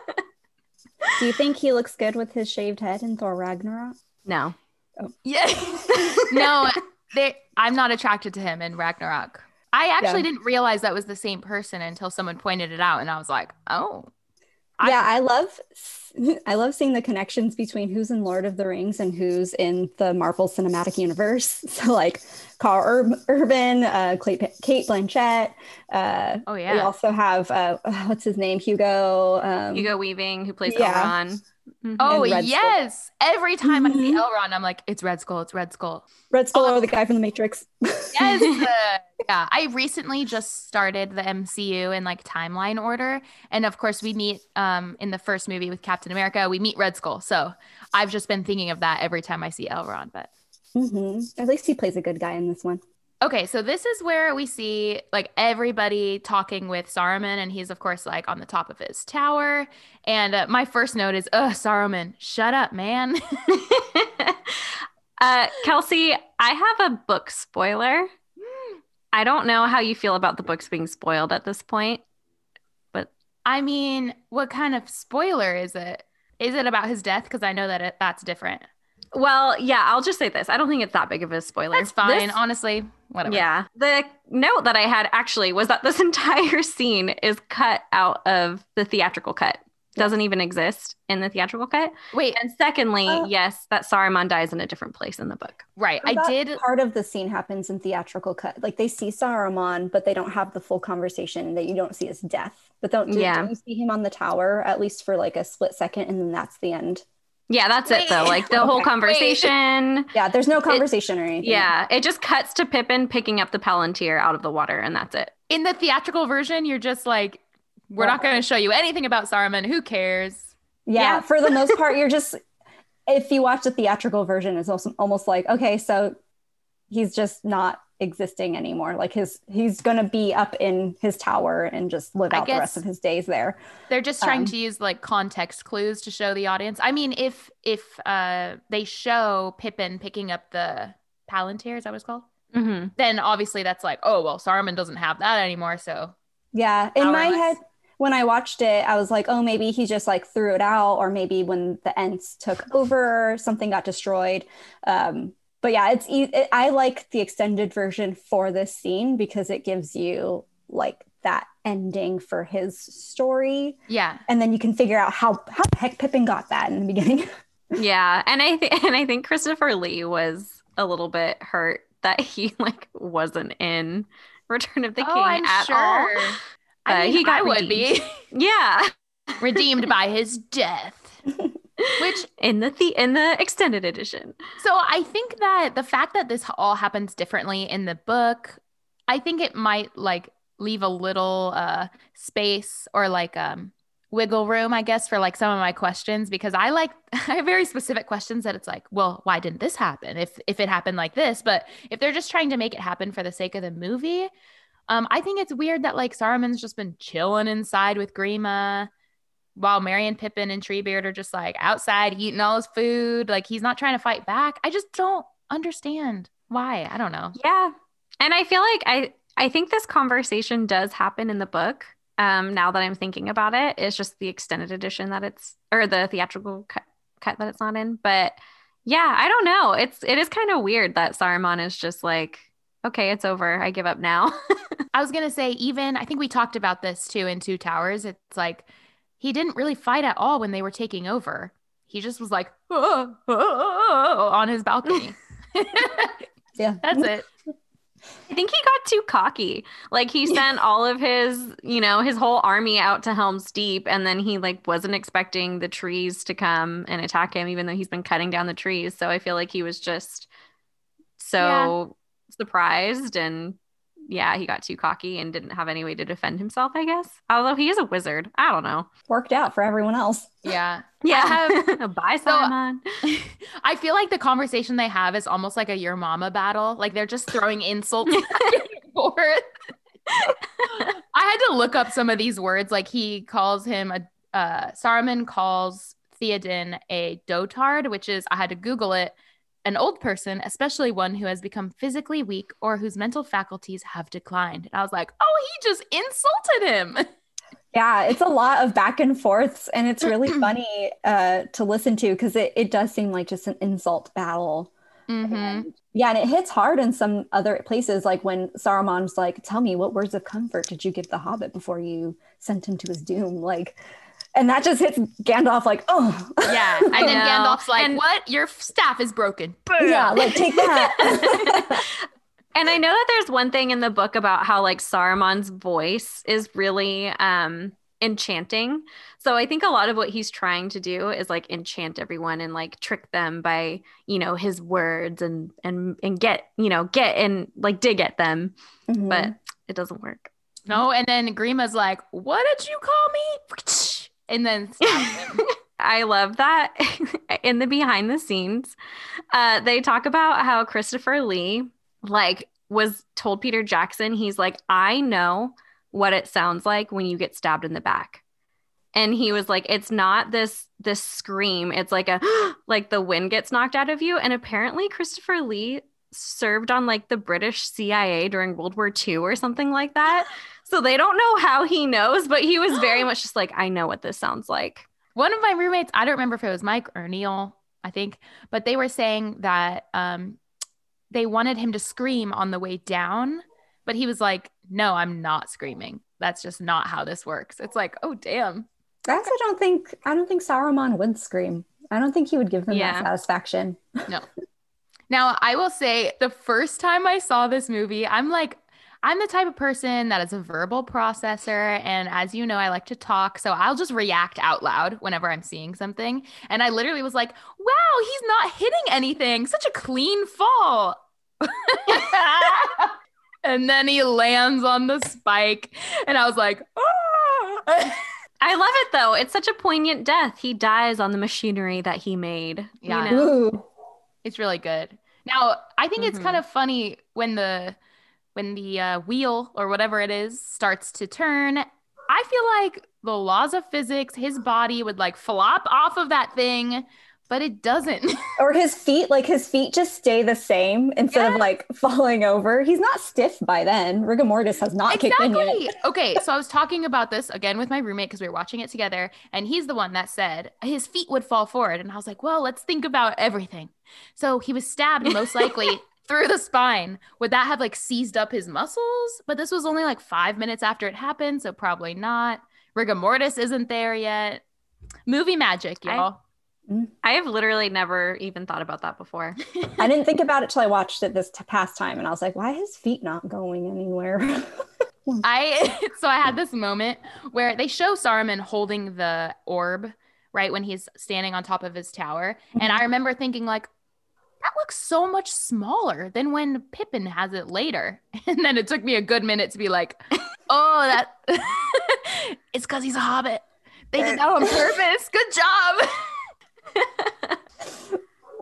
[SPEAKER 2] (laughs)
[SPEAKER 3] Do you think he looks good with his shaved head in Thor Ragnarok?
[SPEAKER 2] no.
[SPEAKER 1] Yeah. (laughs) no, they, I'm not attracted to him in Ragnarok. I actually
[SPEAKER 3] Yeah.
[SPEAKER 1] didn't realize that was the same person until someone pointed it out, and I was like, oh. I-
[SPEAKER 3] yeah, I love I love seeing the connections between who's in Lord of the Rings and who's in the Marvel Cinematic Universe. (laughs) So like Karl Ur- Urban, uh, Clay- Cate Blanchett. Uh,
[SPEAKER 1] Oh yeah.
[SPEAKER 3] We also have uh, what's his name, Hugo. Um,
[SPEAKER 2] Hugo Weaving, who plays
[SPEAKER 3] Yeah.
[SPEAKER 2] Elrond. Mhm.
[SPEAKER 1] Oh
[SPEAKER 3] Red Skull.
[SPEAKER 1] yes. Every time I see
[SPEAKER 3] Mhm.
[SPEAKER 1] Elrond, I'm like, it's Red Skull. It's Red Skull.
[SPEAKER 3] Red Skull
[SPEAKER 1] Oh.
[SPEAKER 3] or the guy from the Matrix.
[SPEAKER 1] Yes. (laughs) uh, yeah. I recently just started the MCU in like timeline order. And of course, we meet um, in the first movie with Captain America, we meet Red Skull. So I've just been thinking of that every time I see Elrond. But
[SPEAKER 3] hmm At least he plays a good guy in this one.
[SPEAKER 1] Okay. So this is where we see like everybody talking with Saruman. And he's, of course, like on the top of his tower. And uh, my first note is, ugh, Saruman, shut up, man. (laughs)
[SPEAKER 2] uh, Kelsey, I have a book spoiler. I don't know how you feel about the books being spoiled at this point.
[SPEAKER 1] But I mean, what kind of spoiler is it? Is it about his death? Because I know that it, that's different.
[SPEAKER 2] Well, yeah, I'll just say this. I don't think it's that big of a spoiler.
[SPEAKER 1] That's fine.
[SPEAKER 2] This-
[SPEAKER 1] honestly, whatever.
[SPEAKER 2] yeah. The note that I had actually was that this (laughs) entire scene is cut out of the theatrical cut. Doesn't even exist in the theatrical cut.
[SPEAKER 1] Wait,
[SPEAKER 2] And secondly,
[SPEAKER 3] Uh,
[SPEAKER 2] yes, that Saruman dies in a different place in the book.
[SPEAKER 1] right. I
[SPEAKER 3] That
[SPEAKER 1] did.
[SPEAKER 3] Part of the scene happens in theatrical cut. Like they see Saruman, but they don't have the full conversation. That you don't see his death. But don't, do,
[SPEAKER 2] Yeah.
[SPEAKER 3] don't you see him on the tower at least for like a split second, and then that's the end.
[SPEAKER 2] Yeah, that's it though. Like the (laughs) whole
[SPEAKER 3] Okay.
[SPEAKER 2] conversation.
[SPEAKER 3] Yeah, there's no conversation or anything.
[SPEAKER 2] Yeah, it just cuts to Pippin picking up the Palantir out of the water, and that's it.
[SPEAKER 1] In the theatrical version, you're just like, we're not going to show you anything about Saruman. Who cares?
[SPEAKER 3] yeah,
[SPEAKER 2] Yeah.
[SPEAKER 3] For the most part, you're (laughs) just if you watch the theatrical version, it's also almost like okay, so he's just not existing anymore. Like his he's gonna be up in his tower and just live
[SPEAKER 1] I
[SPEAKER 3] out the rest of his days there.
[SPEAKER 1] They're just trying
[SPEAKER 3] Um,
[SPEAKER 1] to use like context clues to show the audience. I mean, if if uh they show Pippin picking up the Palantir, is that what it's called?
[SPEAKER 2] Mm-hmm.
[SPEAKER 1] Then obviously that's like, oh well, Saruman doesn't have that anymore. So
[SPEAKER 3] Yeah, in my
[SPEAKER 1] Powerless.
[SPEAKER 3] head, when I watched it, I was like, oh, maybe he just like threw it out, or maybe when the Ents took over, something got destroyed. Um, but yeah, it's it, I like the extended version for this scene because it gives you like that ending for his story,
[SPEAKER 1] yeah,
[SPEAKER 3] and then you can figure out how how the heck Pippin got that in the beginning. (laughs)
[SPEAKER 2] Yeah, and I think and I think Christopher Lee was a little bit hurt that he like wasn't in Return of the oh, King
[SPEAKER 1] oh, I'm
[SPEAKER 2] at
[SPEAKER 1] sure.
[SPEAKER 2] all.
[SPEAKER 1] I mean,
[SPEAKER 2] he got
[SPEAKER 1] I would
[SPEAKER 2] redeemed.
[SPEAKER 1] be (laughs)
[SPEAKER 2] Yeah,
[SPEAKER 1] redeemed by his death. (laughs) (laughs) Which
[SPEAKER 2] in the, the in the extended edition.
[SPEAKER 1] So I think that the fact that this all happens differently in the book, I think it might like leave a little uh space or like um wiggle room, I guess, for like some of my questions because I like (laughs) I have very specific questions that it's like, well, why didn't this happen? If if it happened like this, but if they're just trying to make it happen for the sake of the movie, um, I think it's weird that like Saruman's just been chilling inside with Grima while Merry and Pippin and Treebeard are just like outside eating all his food. Like he's not trying to fight back. I just don't understand why. I don't know.
[SPEAKER 2] Yeah. And I feel like I I think this conversation does happen in the book. Um, now that I'm thinking about it, it's just the extended edition that it's or the theatrical cut, cut that it's not in. But yeah, I don't know. It's it is kind of weird that Saruman is just like, okay, it's over. I give up now. (laughs)
[SPEAKER 1] I was gonna say, even I think we talked about this too in Two Towers. It's like he didn't really fight at all when they were taking over. He just was like "Oh, oh, oh," on his balcony. (laughs) (laughs)
[SPEAKER 3] Yeah.
[SPEAKER 1] That's it.
[SPEAKER 2] I think he got too cocky. Like he (laughs) sent all of his, you know, his whole army out to Helm's Deep and then he like wasn't expecting the trees to come and attack him even though he's been cutting down the trees. So I feel like he was just so surprised and yeah, he got too cocky and didn't have any way to defend himself, I guess. Although he is a wizard. I don't know.
[SPEAKER 3] Worked out for everyone else.
[SPEAKER 1] Yeah. (laughs)
[SPEAKER 2] Yeah. (laughs) Bye,
[SPEAKER 1] So-
[SPEAKER 2] Simon. (laughs)
[SPEAKER 1] I feel like the conversation they have is almost like a your mama battle. Like they're just throwing insults back and forth. I had to look up some of these words. Like he calls him a uh Saruman calls Theoden a dotard, which is I had to Google it, an old person, especially one who has become physically weak or whose mental faculties have declined. And I was like, oh, he just insulted him. (laughs)
[SPEAKER 3] Yeah, it's a lot of back and forths, and it's (clears throat) really funny uh, to listen to because it, it does seem like just an insult battle.
[SPEAKER 1] Mhm.
[SPEAKER 3] And- yeah, and it hits hard in some other places, like when Saruman's like, "Tell me, what words of comfort did you give the Hobbit before you sent him to his doom?" Like, and that just hits Gandalf like, "Oh,
[SPEAKER 1] Yeah. (laughs) And then. Gandalf's like,
[SPEAKER 2] And-
[SPEAKER 1] what? Your staff is broken.
[SPEAKER 3] yeah, like take that." (laughs) (laughs)
[SPEAKER 2] And I know that there's one thing in the book about how like Saruman's voice is really um enchanting. So I think a lot of what he's trying to do is like enchant everyone and like trick them by, you know, his words and and and get, you know, get and like dig at them,
[SPEAKER 3] Mhm.
[SPEAKER 2] but it doesn't work.
[SPEAKER 1] No, and then Grima's like, "What did you call me?" And then. (laughs)
[SPEAKER 2] I love that (laughs) in the behind the scenes, uh, they talk about how Christopher Lee like was told Peter Jackson, he's like, I know what it sounds like when you get stabbed in the back. And he was like, it's not this this scream. It's like a (gasps) like the wind gets knocked out of you. And apparently Christopher Lee served on like the British CIA during World War II or something like that. (laughs) So they don't know how he knows, but he was very (gasps) much just like, I know what this sounds like.
[SPEAKER 1] One of my roommates, I don't remember if it was Mike or Neil, I think, but they were saying that um, they wanted him to scream on the way down, but he was like, "No, I'm not screaming. That's just not how this works." It's like, "Oh, damn."
[SPEAKER 3] I also don't think I don't think Saruman would scream. I don't think he would give them
[SPEAKER 2] Yeah.
[SPEAKER 3] that satisfaction. No.
[SPEAKER 1] Now, I will say the first time I saw this movie, I'm like, I'm the type of person that is a verbal processor. And as you know, I like to talk. So I'll just react out loud whenever I'm seeing something. And I literally was like, wow, he's not hitting anything. Such a clean fall. (laughs) and then he lands on the spike. And I was like, ah.
[SPEAKER 2] I love it though. It's such a poignant death. He dies on the machinery that he made.
[SPEAKER 1] Yeah.
[SPEAKER 2] You know?
[SPEAKER 1] It's really good. Now, I think it's
[SPEAKER 2] Mhm.
[SPEAKER 1] kind of funny when the when the uh, wheel or whatever it is starts to turn. I feel like the laws of physics, his body would like flop off of that thing, but it doesn't. (laughs)
[SPEAKER 3] Or his feet, like his feet just stay the same instead of like (laughs) falling over. He's not stiff by then. Rigor mortis has not kicked in yet.
[SPEAKER 1] okay, so I was talking about this again with my roommate because we were watching it together, and he's the one that said his feet would fall forward, and I was like, well, let's think about everything. So he was stabbed most likely (laughs) through the spine. Would that have like seized up his muscles? But this was only like five minutes after it happened, so probably not. Rigor mortis isn't there yet. Movie magic,
[SPEAKER 2] I-
[SPEAKER 1] y'all. Mm.
[SPEAKER 2] I have literally never even thought about that before. (laughs)
[SPEAKER 3] I didn't think about it till I watched it this t- past time, and I was like, "Why are his feet not going anywhere?" (laughs)
[SPEAKER 1] I (laughs) so I had this moment where they show Saruman holding the orb right when he's standing on top of his tower, and I mm-hmm. remember thinking like that looks so much smaller than when Pippin has it later, (laughs) and then it took me a good minute to be like, (laughs) oh that (laughs) it's because he's a hobbit. They did that on purpose. Good job.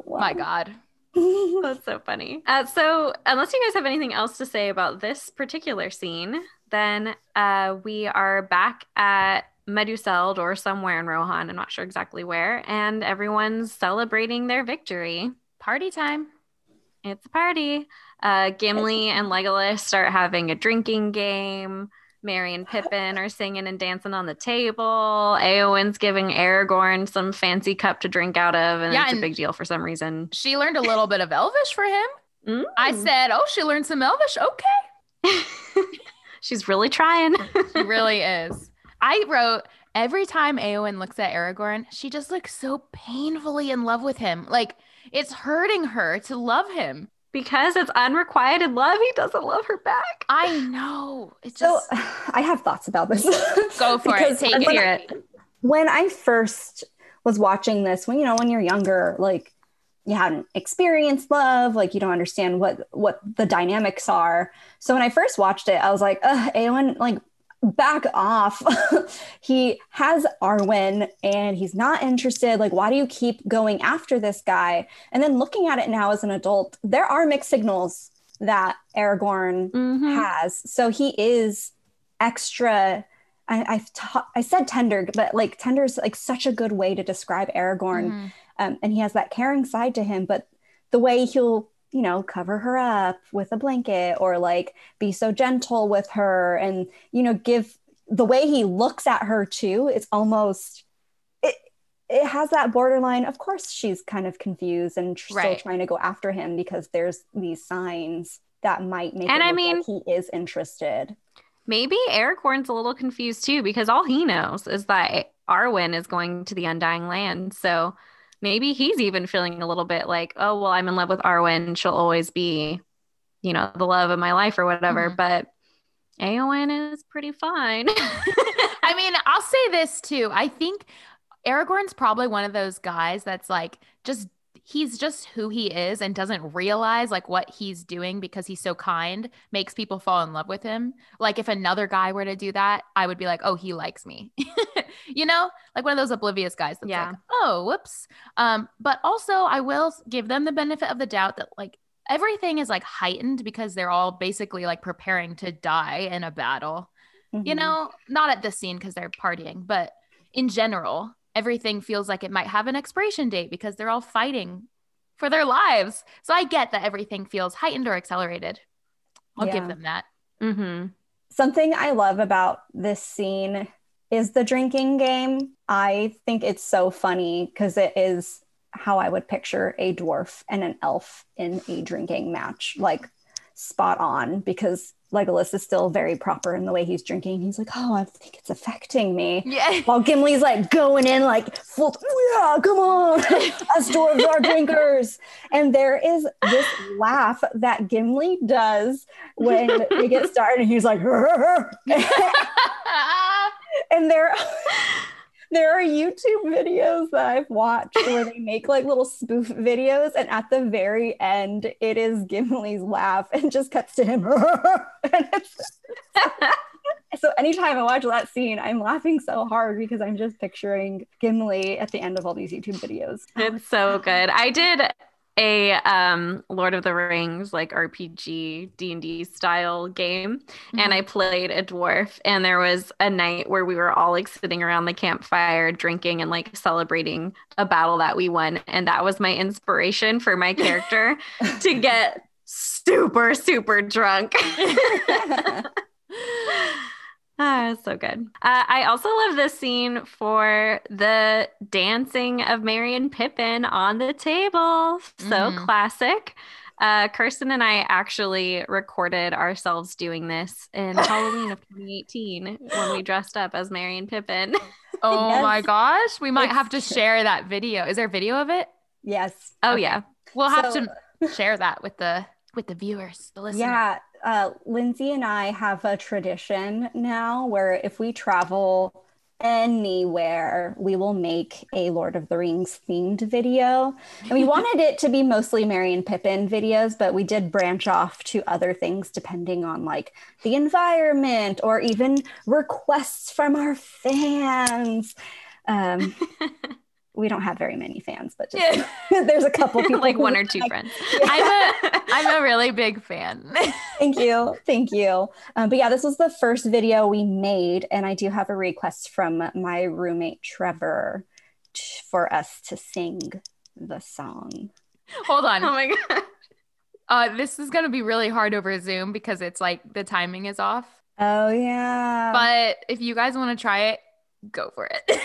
[SPEAKER 1] My God.
[SPEAKER 2] That's so funny. Uh, so, unless you guys have anything else to say about this particular scene, then uh, we are back at Meduseld or somewhere in Rohan. I'm not sure exactly where, and everyone's celebrating their victory.
[SPEAKER 1] Party time.
[SPEAKER 2] It's a party. Uh, Gimli and Legolas start having a drinking game. Merry and Pippin (laughs) are singing and dancing on the table. Eowyn's giving Aragorn some fancy cup to drink out of, and
[SPEAKER 1] Yeah,
[SPEAKER 2] it's a big deal for some reason.
[SPEAKER 1] She learned a little bit of Elvish for him.
[SPEAKER 2] Mm.
[SPEAKER 1] I said, "Oh, she learned some Elvish. Okay." (laughs)
[SPEAKER 2] She's really trying.
[SPEAKER 1] She really is. I wrote every time Eowyn looks at Aragorn, she just looks so painfully in love with him. Like it's hurting her to love him.
[SPEAKER 2] because it's unrequited love, he doesn't love her back.
[SPEAKER 1] I know. It's
[SPEAKER 3] So
[SPEAKER 1] just (sighs)
[SPEAKER 3] I have thoughts about this. (laughs)
[SPEAKER 1] Go for it. Take
[SPEAKER 3] when
[SPEAKER 1] it.
[SPEAKER 3] I- when I first was watching this, when you know, when you're younger, like you hadn't experienced love, like you don't understand what what the dynamics are. So when I first watched it, I was like, Ugh, Eowyn, like back off. (laughs) he has Arwen and he's not interested. Like, why do you keep going after this guy? And then looking at it now as an adult, there are mixed signals that Aragorn
[SPEAKER 2] Mhm.
[SPEAKER 3] has. So he is extra. I, I've ta- I said tender, but like tender is like such a good way to describe Aragorn.
[SPEAKER 1] Mhm.
[SPEAKER 3] Um, and he has that caring side to him. But the way he'll, you know, cover her up with a blanket or like be so gentle with her, and you know, give the way he looks at her too. It's almost it. It has that borderline. Of course, she's kind of confused and tr-
[SPEAKER 1] Right.
[SPEAKER 3] still trying to go after him because there's these signs that might make
[SPEAKER 2] And
[SPEAKER 3] it
[SPEAKER 2] I mean-
[SPEAKER 3] like he is interested.
[SPEAKER 2] Maybe Aragorn's a little confused too because all he knows is that Arwen is going to the Undying Land. So maybe he's even feeling a little bit like, oh, well, I'm in love with Arwen. She'll always be, you know, the love of my life or whatever.
[SPEAKER 1] Mhm.
[SPEAKER 2] But Eowyn is pretty fine. (laughs)
[SPEAKER 1] I mean, I'll say this too. I think Aragorn's probably one of those guys that's like just he's just who he is and doesn't realize like what he's doing because he's so kind makes people fall in love with him. Like if another guy were to do that, I would be like, "Oh, he likes me." (laughs) you know? Like one of those oblivious guys that's
[SPEAKER 2] Yeah.
[SPEAKER 1] like, "Oh, whoops." Um, but also I will give them the benefit of the doubt that like everything is like heightened because they're all basically like preparing to die in a battle you
[SPEAKER 3] Mhm.
[SPEAKER 1] know, not at this scene because they're partying, but in general, everything feels like it might have an expiration date because they're all fighting for their lives. So I get that everything feels heightened or accelerated. I'll give them that.
[SPEAKER 2] hmm
[SPEAKER 3] Something I love about this scene is the drinking game. I think it's so funny because it is how I would picture a dwarf and an elf in a drinking match, like spot on, because Legolas is still very proper in the way he's drinking. He's like, Oh, I think it's affecting me.
[SPEAKER 1] Yeah. (laughs)
[SPEAKER 3] While Gimli's like going in, like, full, oh, yeah, come on, (laughs) us dwarves are drinkers. And there is this laugh that Gimli does when they get started. And he's like, (laughs) and there, there are YouTube videos that I've watched where they make like little spoof videos, and at the very end, it is Gimli's laugh and just cuts to him. (laughs) (laughs) so anytime I watch that scene, I'm laughing so hard because I'm just picturing Gimli at the end of all these YouTube videos.
[SPEAKER 2] It's so good. I did a um Lord of the Rings like RPG D&D style game and I played a dwarf and there was a night where we were all like sitting around the campfire drinking and like celebrating a battle that we won and that was my inspiration for my character (laughs) to get super super drunk. (laughs) (laughs) Ah, so good. Uh, I also love this scene for the dancing of Merry and Pippin on the table. So
[SPEAKER 1] Mhm.
[SPEAKER 2] classic. Uh, Kirsten and I actually recorded ourselves doing this in Halloween of 2018 when we dressed up as Merry and Pippin. (laughs)
[SPEAKER 1] oh
[SPEAKER 3] Yes.
[SPEAKER 1] my gosh. We might
[SPEAKER 3] It's
[SPEAKER 1] have to share that video. Is there a video of it?
[SPEAKER 3] yes.
[SPEAKER 2] Oh
[SPEAKER 1] Okay.
[SPEAKER 2] yeah.
[SPEAKER 1] We'll have
[SPEAKER 3] So-
[SPEAKER 1] to share that with the with the viewers, the listeners.
[SPEAKER 3] Yeah, uh, Lindsay and I have a tradition now where if we travel anywhere, we will make a Lord of the Rings themed video. And we (laughs) wanted it to be mostly Merry and Pippin videos, but we did branch off to other things depending on like the environment or even requests from our fans. Um, (laughs) we don't have very many fans, but just, (laughs) there's a couple (laughs) people
[SPEAKER 2] like one or
[SPEAKER 3] like-
[SPEAKER 2] two friends. (laughs)
[SPEAKER 1] I'm a I'm a really big fan.
[SPEAKER 3] thank you thank you um, but yeah this was the first video we made and i do have a request from my roommate trevor t- for us to sing the song
[SPEAKER 1] Hold on.
[SPEAKER 2] oh my god.
[SPEAKER 1] Uh, this is gonna be really hard over Zoom because it's like the timing is off.
[SPEAKER 3] Oh yeah.
[SPEAKER 1] But if you guys want to try it, go for it.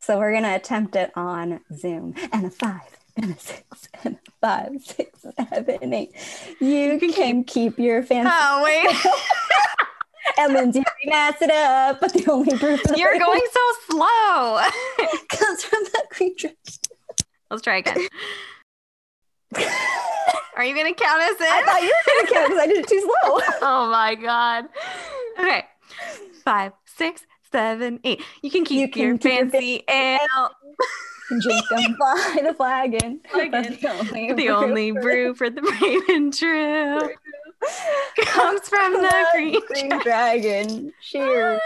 [SPEAKER 3] So we're gonna attempt it on Zoom. And a five, and a six, and a five, six, seven, eight. You can keep your fancy.
[SPEAKER 2] Oh (laughs) wait.
[SPEAKER 3] and then do mass it up, but the only proof
[SPEAKER 2] You're going so slow. (laughs)
[SPEAKER 3] comes from the creature.
[SPEAKER 2] Let's try again. (laughs) Are you gonna count us in?
[SPEAKER 3] I thought you were gonna count because I did it too slow.
[SPEAKER 1] oh my god.
[SPEAKER 2] Okay. Five, six, seven, eight. You can keep
[SPEAKER 3] You can
[SPEAKER 2] your
[SPEAKER 3] keep your
[SPEAKER 2] fancy ale. (laughs)
[SPEAKER 3] Drink them by (laughs) the flagon.
[SPEAKER 2] Flagon.
[SPEAKER 3] That's the only,
[SPEAKER 2] The only brew for the (laughs) brave and true comes from the green.
[SPEAKER 3] green dragon. Cheers.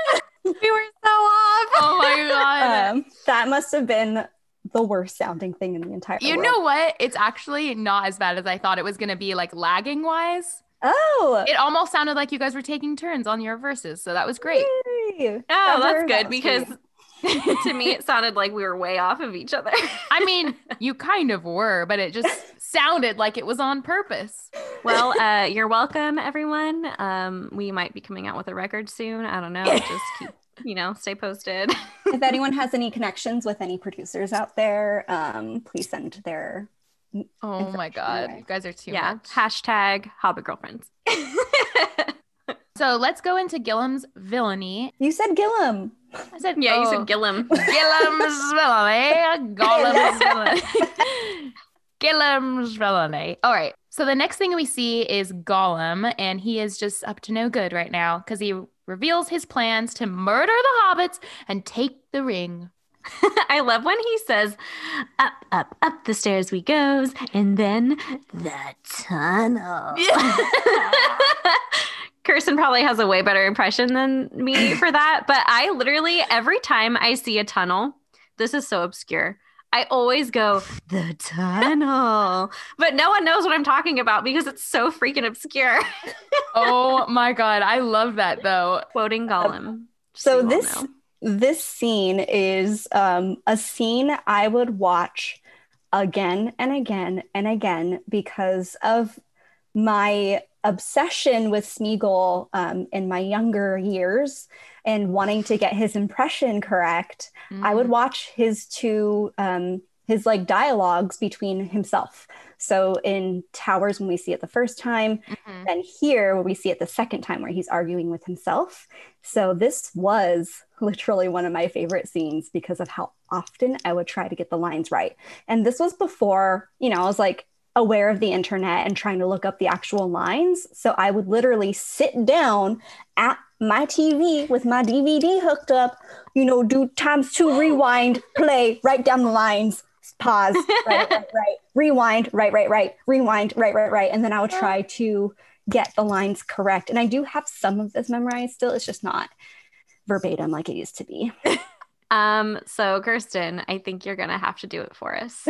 [SPEAKER 2] We were so off.
[SPEAKER 1] Oh my god.
[SPEAKER 3] Um, that must have been the worst sounding thing in the entire
[SPEAKER 1] you
[SPEAKER 3] world.
[SPEAKER 1] know what? It's actually not as bad as I thought it was gonna be, like lagging wise.
[SPEAKER 3] Oh,
[SPEAKER 1] It almost sounded like you guys were taking turns on your verses, so that was great.
[SPEAKER 3] yay.
[SPEAKER 2] Oh,
[SPEAKER 3] That
[SPEAKER 2] that's good because (laughs) to me it sounded like we were way off of each other. (laughs)
[SPEAKER 1] I mean, you kind of were, but it just sounded like it was on purpose.
[SPEAKER 2] well, uh, you're welcome, everyone. Um, we might be coming out with a record soon. I don't know. (laughs) Just keep, you know, stay posted.
[SPEAKER 3] if anyone has any connections with any producers out there, um, please send their.
[SPEAKER 1] Oh my god,
[SPEAKER 3] Anyway.
[SPEAKER 1] you guys are too
[SPEAKER 2] yeah.
[SPEAKER 1] much.
[SPEAKER 2] Hashtag Hobbit girlfriends. (laughs)
[SPEAKER 1] So let's go into Gillem's villainy.
[SPEAKER 3] You said Gillum.
[SPEAKER 1] I said,
[SPEAKER 2] yeah, you
[SPEAKER 1] oh,
[SPEAKER 2] said Gillum.
[SPEAKER 1] Gillem's villainy. Gollum's villainy. (laughs) Gillem's villainy. All right. So the next thing we see is Gollum, and he is just up to no good right now because he reveals his plans to murder the hobbits and take the ring. (laughs)
[SPEAKER 2] I love when he says, "Up, up, up the stairs we goes, and then the tunnel." (laughs) Kirsten probably has a way better impression than me (clears throat) for that, but I literally every time I see a tunnel, this is so obscure. I always go the tunnel, (laughs) but no one knows what I'm talking about because it's so freaking obscure.
[SPEAKER 1] oh my god, I love that though.
[SPEAKER 2] Quoting uh, Gollum. just
[SPEAKER 3] So this
[SPEAKER 2] know.
[SPEAKER 3] This scene is um, a scene I would watch again and again and again because of my obsession with Smeagol um, in my younger years and wanting to get his impression correct. I would watch his two um, his like dialogues between himself. So in Towers when we see it the first time,
[SPEAKER 1] Mhm.
[SPEAKER 3] then here where we see it the second time where he's arguing with himself. So this was literally one of my favorite scenes because of how often I would try to get the lines right. And this was before, you know, I was like aware of the internet and trying to look up the actual lines. So I would literally sit down at my TV with my DVD hooked up, you know, do times two rewind, play, write down the lines, pause, right, right, right, (laughs) rewind, right, right, right, rewind, right, right, right. And then I would try to get the lines correct. And I do have some of this memorized still. It's just not verbatim like it used to be. (laughs)
[SPEAKER 2] Um, so Kirsten, I think you're gonna have to do it for us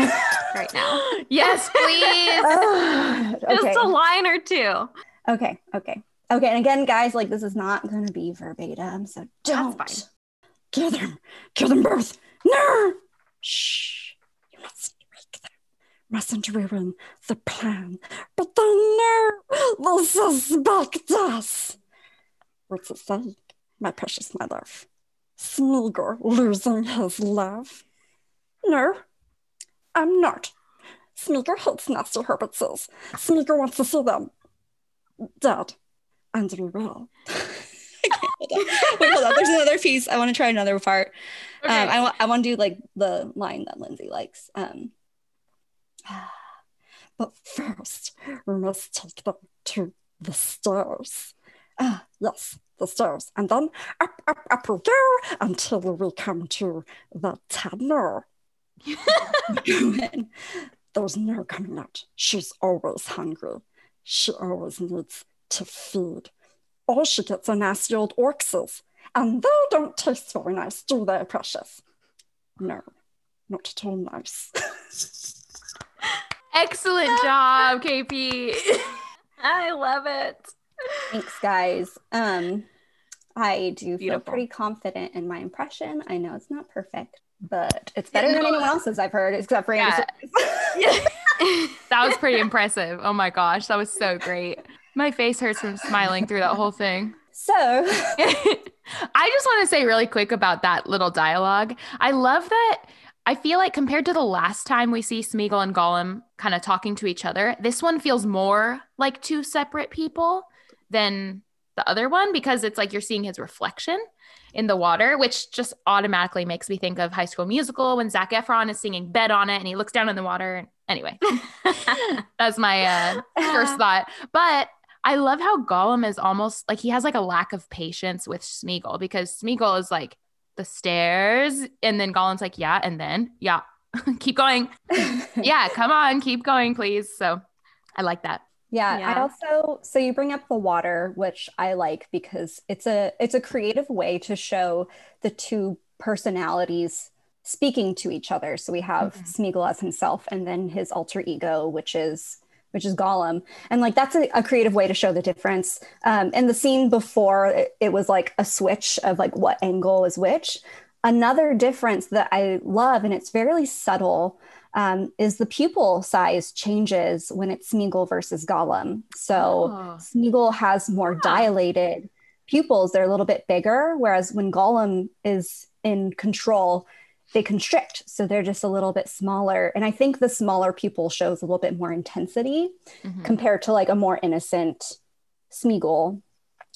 [SPEAKER 2] right now. (laughs)
[SPEAKER 1] Yes, please.
[SPEAKER 3] Ah, (laughs) okay.
[SPEAKER 2] Just a line or two.
[SPEAKER 3] okay. Okay. Okay. And again, guys, like this is not going to be verbatim. So don't kill them. Kill them both. No. Shh. You must wake them. Mustn't ruin the plan. But they know will suspect us. What's it say? My precious, my love. Smeagol losing his love? No, I'm not. Smeagol hates nasty hobbitses. Smeagol wants to see them dead. And we will. okay, hold on. Wait, hold on. There's another piece. I want to try another part. Um, I, wa- I want to do like the line that Lindsay likes. Um, but first, we must take them to the stairs. Ah, yes, the stairs. And then up, up, up we go until we come to the tunnel. (laughs) (laughs) There's no coming out. She's always hungry. She always needs to feed. All she gets are nasty old orcses. And they don't taste very nice, do they, precious? No, not at all nice. (laughs)
[SPEAKER 1] Excellent job, KP.
[SPEAKER 2] I love it.
[SPEAKER 3] Thanks, guys. Um, I do feel pretty confident in my impression. I know it's not perfect, but it's better than
[SPEAKER 1] no.
[SPEAKER 3] anyone else's I've heard, except for Andy
[SPEAKER 1] Yeah. (laughs) That was pretty impressive. Oh my gosh, that was so great. My face hurts from smiling through that whole thing. (laughs)
[SPEAKER 3] So, (laughs)
[SPEAKER 1] I just want to say really quick about that little dialogue. I love that. I feel like compared to the last time we see Smeagol and Gollum kind of talking to each other, this one feels more like two separate people than the other one because it's like you're seeing his reflection in the water, which just automatically makes me think of High School Musical when Zac Efron is singing "Bet on It" and he looks down in the water. Anyway, (laughs) that's my uh, first thought. But I love how Gollum is almost like he has like a lack of patience with Smeagol because Smeagol is like the stairs, and then Gollum's like, yeah, and then yeah, (laughs) keep going, (laughs) yeah, come on, keep going, please. So I like that.
[SPEAKER 3] Yeah,
[SPEAKER 2] Yeah.
[SPEAKER 3] I also so you bring up the water, which I like because it's a it's a creative way to show the two personalities speaking to each other. So we have. Smeagol as himself and then his alter ego, which is which is Gollum. And like that's a, a creative way to show the difference. Um, in the scene before, it, it was like a switch of like what angle is which. Another difference that I love, and it's very subtle, um, is the pupil size changes when it's Smeagol versus Gollum. So
[SPEAKER 1] Oh.
[SPEAKER 3] Smeagol has more dilated pupils; they're a little bit bigger, whereas when Gollum is in control, they constrict, so they're just a little bit smaller. And I think the smaller pupil shows a little bit more intensity
[SPEAKER 1] Mhm.
[SPEAKER 3] compared to like a more innocent Smeagol,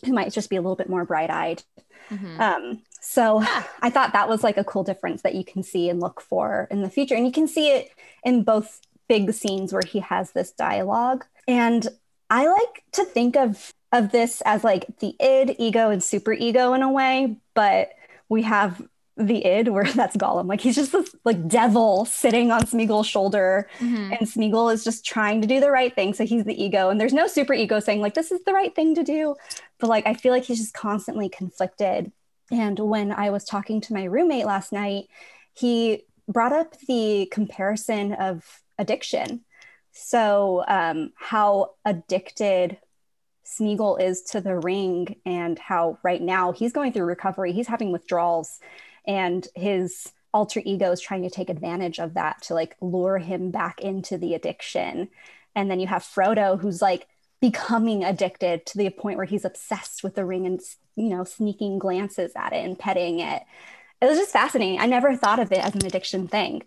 [SPEAKER 3] who might just be a little bit more bright-eyed.
[SPEAKER 1] Mhm.
[SPEAKER 3] Um, so I thought that was like a cool difference that you can see and look for in the future. And you can see it in both big scenes where he has this dialogue. And I like to think of of this as like the id, ego, and super ego in a way, but we have the id where (laughs) that's Gollum. Like he's just this like devil sitting on Smeagol's shoulder
[SPEAKER 1] Mhm.
[SPEAKER 3] and Smeagol is just trying to do the right thing. So he's the ego, and there's no super ego saying like this is the right thing to do. But like I feel like he's just constantly conflicted. And when I was talking to my roommate last night, he brought up the comparison of addiction. So um, how addicted Smeagol is to the ring, and how right now he's going through recovery. He's having withdrawals, and his alter ego is trying to take advantage of that to like lure him back into the addiction. And then you have Frodo, who's like becoming addicted to the point where he's obsessed with the ring and you know sneaking glances at it and petting it. It was just fascinating. I never thought of it as an addiction thing.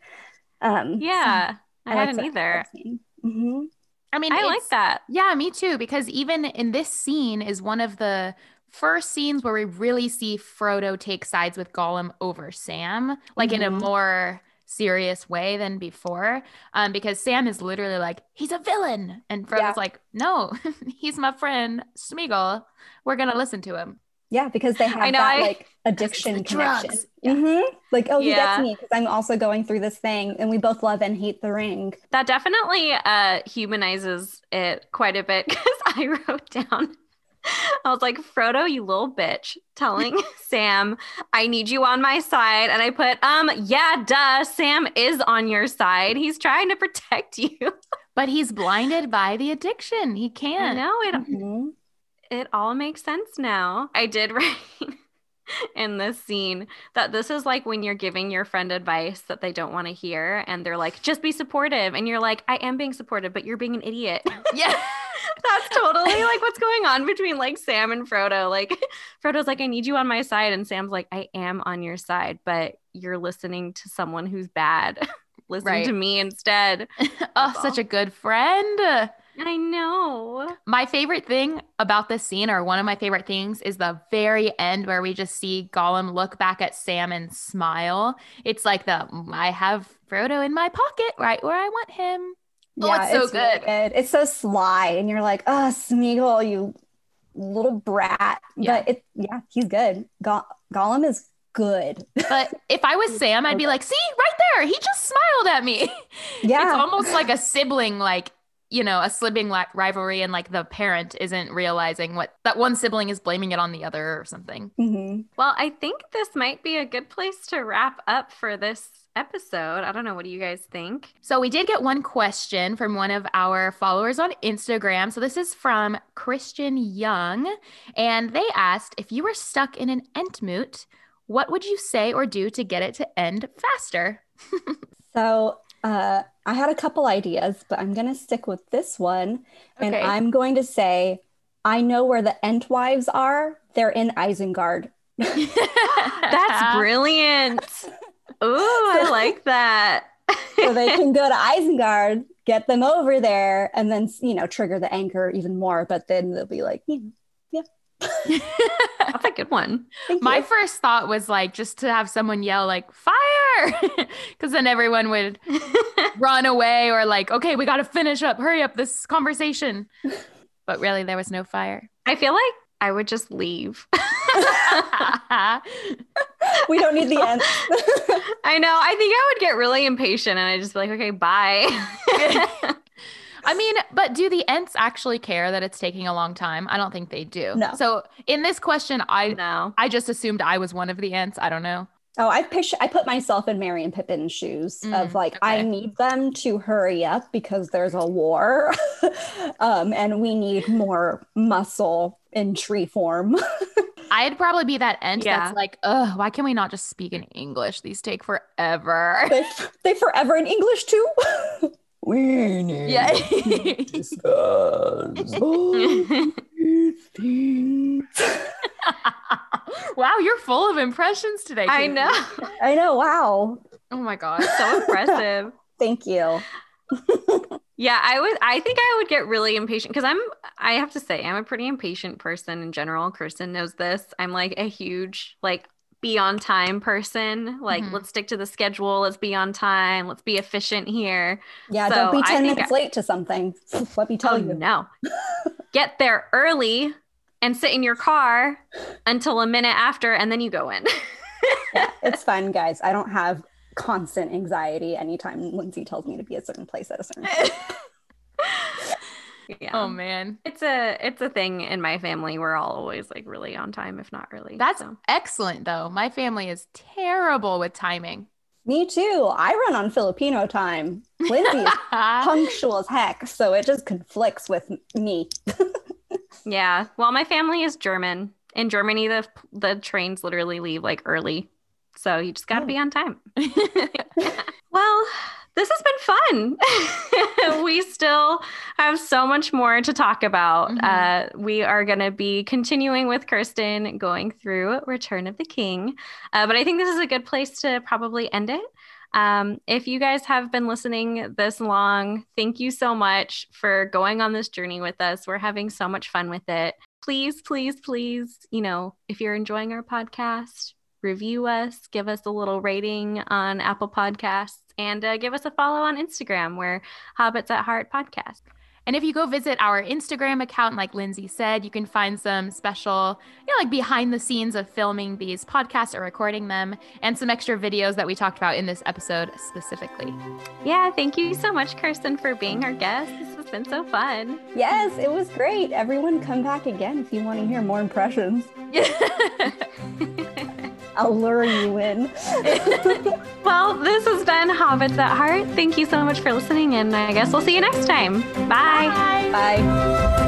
[SPEAKER 3] Um,
[SPEAKER 2] Yeah, I
[SPEAKER 3] liked
[SPEAKER 2] hadn't either.
[SPEAKER 3] scene. Mhm.
[SPEAKER 1] I mean,
[SPEAKER 2] I like that.
[SPEAKER 1] Yeah, me too. Because even in this scene is one of the first scenes where we really see Frodo take sides with Gollum over Sam, like in a
[SPEAKER 3] Mhm.
[SPEAKER 1] more serious way than before. Um, because Sam is literally like, he's a villain. And Frodo's
[SPEAKER 3] Yeah.
[SPEAKER 1] like, no, (laughs) he's my friend Smeagol. We're gonna listen to him.
[SPEAKER 3] Yeah, because they have
[SPEAKER 2] know,
[SPEAKER 3] that
[SPEAKER 2] I-
[SPEAKER 3] like (laughs) addiction connection.
[SPEAKER 1] Yeah.
[SPEAKER 3] Mhm. Like, oh, he
[SPEAKER 2] Yeah.
[SPEAKER 3] gets me because I'm also going through this thing, and we both love and hate the ring.
[SPEAKER 2] That definitely uh, humanizes it quite a bit (laughs) because I wrote down, (laughs) I was like, Frodo, you little bitch, telling (laughs) Sam, I need you on my side. And I put, um, yeah, duh, Sam is on your side. He's trying to protect you. (laughs)
[SPEAKER 1] But he's blinded by the addiction. He can't.
[SPEAKER 2] No, it,
[SPEAKER 3] Mhm.
[SPEAKER 2] it all makes sense now. I did write in this scene that this is like when you're giving your friend advice that they don't want to hear and they're like, just be supportive. And you're like, I am being supportive, but you're being an idiot.
[SPEAKER 1] Yeah. (laughs)
[SPEAKER 2] That's totally like what's going on between like Sam and Frodo. Like (laughs) Frodo's like, I need you on my side. And Sam's like, I am on your side, but you're listening to someone who's bad. (laughs) Listen
[SPEAKER 1] Right.
[SPEAKER 2] to me instead.
[SPEAKER 1] oh, such a good friend.
[SPEAKER 2] I know.
[SPEAKER 1] My favorite thing about this scene, or one of my favorite things, is the very end where we just see Gollum look back at Sam and smile. It's like the I have Frodo in my pocket right where I want him. Oh, it's so
[SPEAKER 3] really
[SPEAKER 1] good.
[SPEAKER 3] good. It's so sly, and you're like, oh, Smeagol, you little brat.
[SPEAKER 1] Yeah.
[SPEAKER 3] But it, yeah, he's good. Go- Gollum is good.
[SPEAKER 1] But if I was (laughs) Sam, I'd be like, see, right there, he just smiled at me. (laughs)
[SPEAKER 3] yeah,
[SPEAKER 1] It's almost like a sibling, like, you know, a sibling like rivalry, and like the parent isn't realizing what that one sibling is blaming it on the other or something.
[SPEAKER 3] Mhm.
[SPEAKER 2] Well, I think this might be a good place to wrap up for this episode. I don't know. What do you guys think?
[SPEAKER 1] So we did get one question from one of our followers on Instagram. So this is from Christian Young, and they asked if you were stuck in an Entmoot, what would you say or do to get it to end faster? (laughs)
[SPEAKER 3] So Uh, I had a couple ideas, but I'm going to stick with this one. And I'm going to say, I know where the Entwives are. They're in Isengard. (laughs)
[SPEAKER 2] That's brilliant. (laughs) Ooh, I like that. (laughs)
[SPEAKER 3] So they can go to Isengard, get them over there, and then, you know, trigger the anchor even more. But then they'll be like, "Hmm, (laughs)
[SPEAKER 2] That's a good one.
[SPEAKER 3] thank
[SPEAKER 1] My
[SPEAKER 3] you."
[SPEAKER 1] first thought was like just to have someone yell like fire (laughs) because then everyone would (laughs) run away or like okay we got to finish up hurry up this conversation but really there was no fire
[SPEAKER 2] I feel like I would just leave.
[SPEAKER 3] we don't need the end.
[SPEAKER 2] I know. I think I would get really impatient and I'd just be like, okay, bye.
[SPEAKER 1] I mean, but do the Ents actually care that it's taking a long time? I don't think they do.
[SPEAKER 3] No.
[SPEAKER 1] So in this question, I
[SPEAKER 2] no.
[SPEAKER 1] I just assumed I was one of the Ents. I don't know.
[SPEAKER 3] Oh, I picture I put myself in Merry and Pippin's shoes
[SPEAKER 1] Mm,
[SPEAKER 3] of like I need them to hurry up because there's a war, (laughs) um, and we need more muscle in tree form. (laughs)
[SPEAKER 1] I'd probably be that Ent
[SPEAKER 2] Yeah.
[SPEAKER 1] that's like, ugh, why can we not just speak in English? These take forever.
[SPEAKER 3] they they forever in English too. (laughs) we need
[SPEAKER 1] yeah.
[SPEAKER 3] to discuss things. (laughs)
[SPEAKER 1] wow, you're full of impressions today.
[SPEAKER 2] I know. (laughs)
[SPEAKER 3] I know. Wow.
[SPEAKER 1] Oh my god.
[SPEAKER 2] So impressive. (laughs)
[SPEAKER 3] Thank you.
[SPEAKER 2] Yeah, I would I think I would get really impatient because I'm I have to say I'm a pretty impatient person in general. Kirsten knows this. I'm like a huge like be on time person. Like
[SPEAKER 1] Mhm.
[SPEAKER 2] let's stick to the schedule, let's be on time, let's be efficient here.
[SPEAKER 3] Yeah,
[SPEAKER 2] So,
[SPEAKER 3] don't be 10 minutes
[SPEAKER 2] I-
[SPEAKER 3] late to something. (laughs) Let me tell
[SPEAKER 2] oh
[SPEAKER 3] you.
[SPEAKER 2] no. (laughs) Get there early and sit in your car until a minute after and then you go in.
[SPEAKER 3] Yeah, (laughs) it's fine, guys. I don't have constant anxiety anytime Lindsay tells me to be a certain place at a certain time.
[SPEAKER 2] Yeah.
[SPEAKER 1] Oh man.
[SPEAKER 2] It's a it's a thing in my family. We're all always like really on time, if not early.
[SPEAKER 1] That's
[SPEAKER 2] so.
[SPEAKER 1] excellent though. My family is terrible with timing.
[SPEAKER 3] Me too. I run on Filipino time. (laughs) Lindsay is punctual as heck, so it just conflicts with me. (laughs)
[SPEAKER 2] yeah. Well, my family is German. In Germany, the the trains literally leave like early, so you just got to
[SPEAKER 3] Oh.
[SPEAKER 2] be on time. (laughs) Well, this has been fun. (laughs) we still have so much more to talk about.
[SPEAKER 1] Mhm.
[SPEAKER 2] Uh, we are going to be continuing with Kirsten going through Return of the King. Uh, but I think this is a good place to probably end it. Um, if you guys have been listening this long, thank you so much for going on this journey with us. We're having so much fun with it. Please, please, please, you know, if you're enjoying our podcast, review us, give us a little rating on Apple Podcasts, and uh, give us a follow on Instagram. We're Hobbits at Heart Podcast.
[SPEAKER 1] And if you go visit our Instagram account, like Lindsay said, you can find some special, you know, like behind the scenes of filming these podcasts or recording them, and some extra videos that we talked about in this episode specifically.
[SPEAKER 2] Yeah, thank you so much, Kirsten, for being our guest. This has been so fun.
[SPEAKER 3] Yes, it was great. Everyone come back again if you want to hear more impressions. (laughs) (laughs) I'll lure you in. (laughs)
[SPEAKER 2] Well, this has been Hobbits at Heart. Thank you so much for listening, and I guess we'll see you next time. Bye.
[SPEAKER 1] Bye.
[SPEAKER 3] Bye.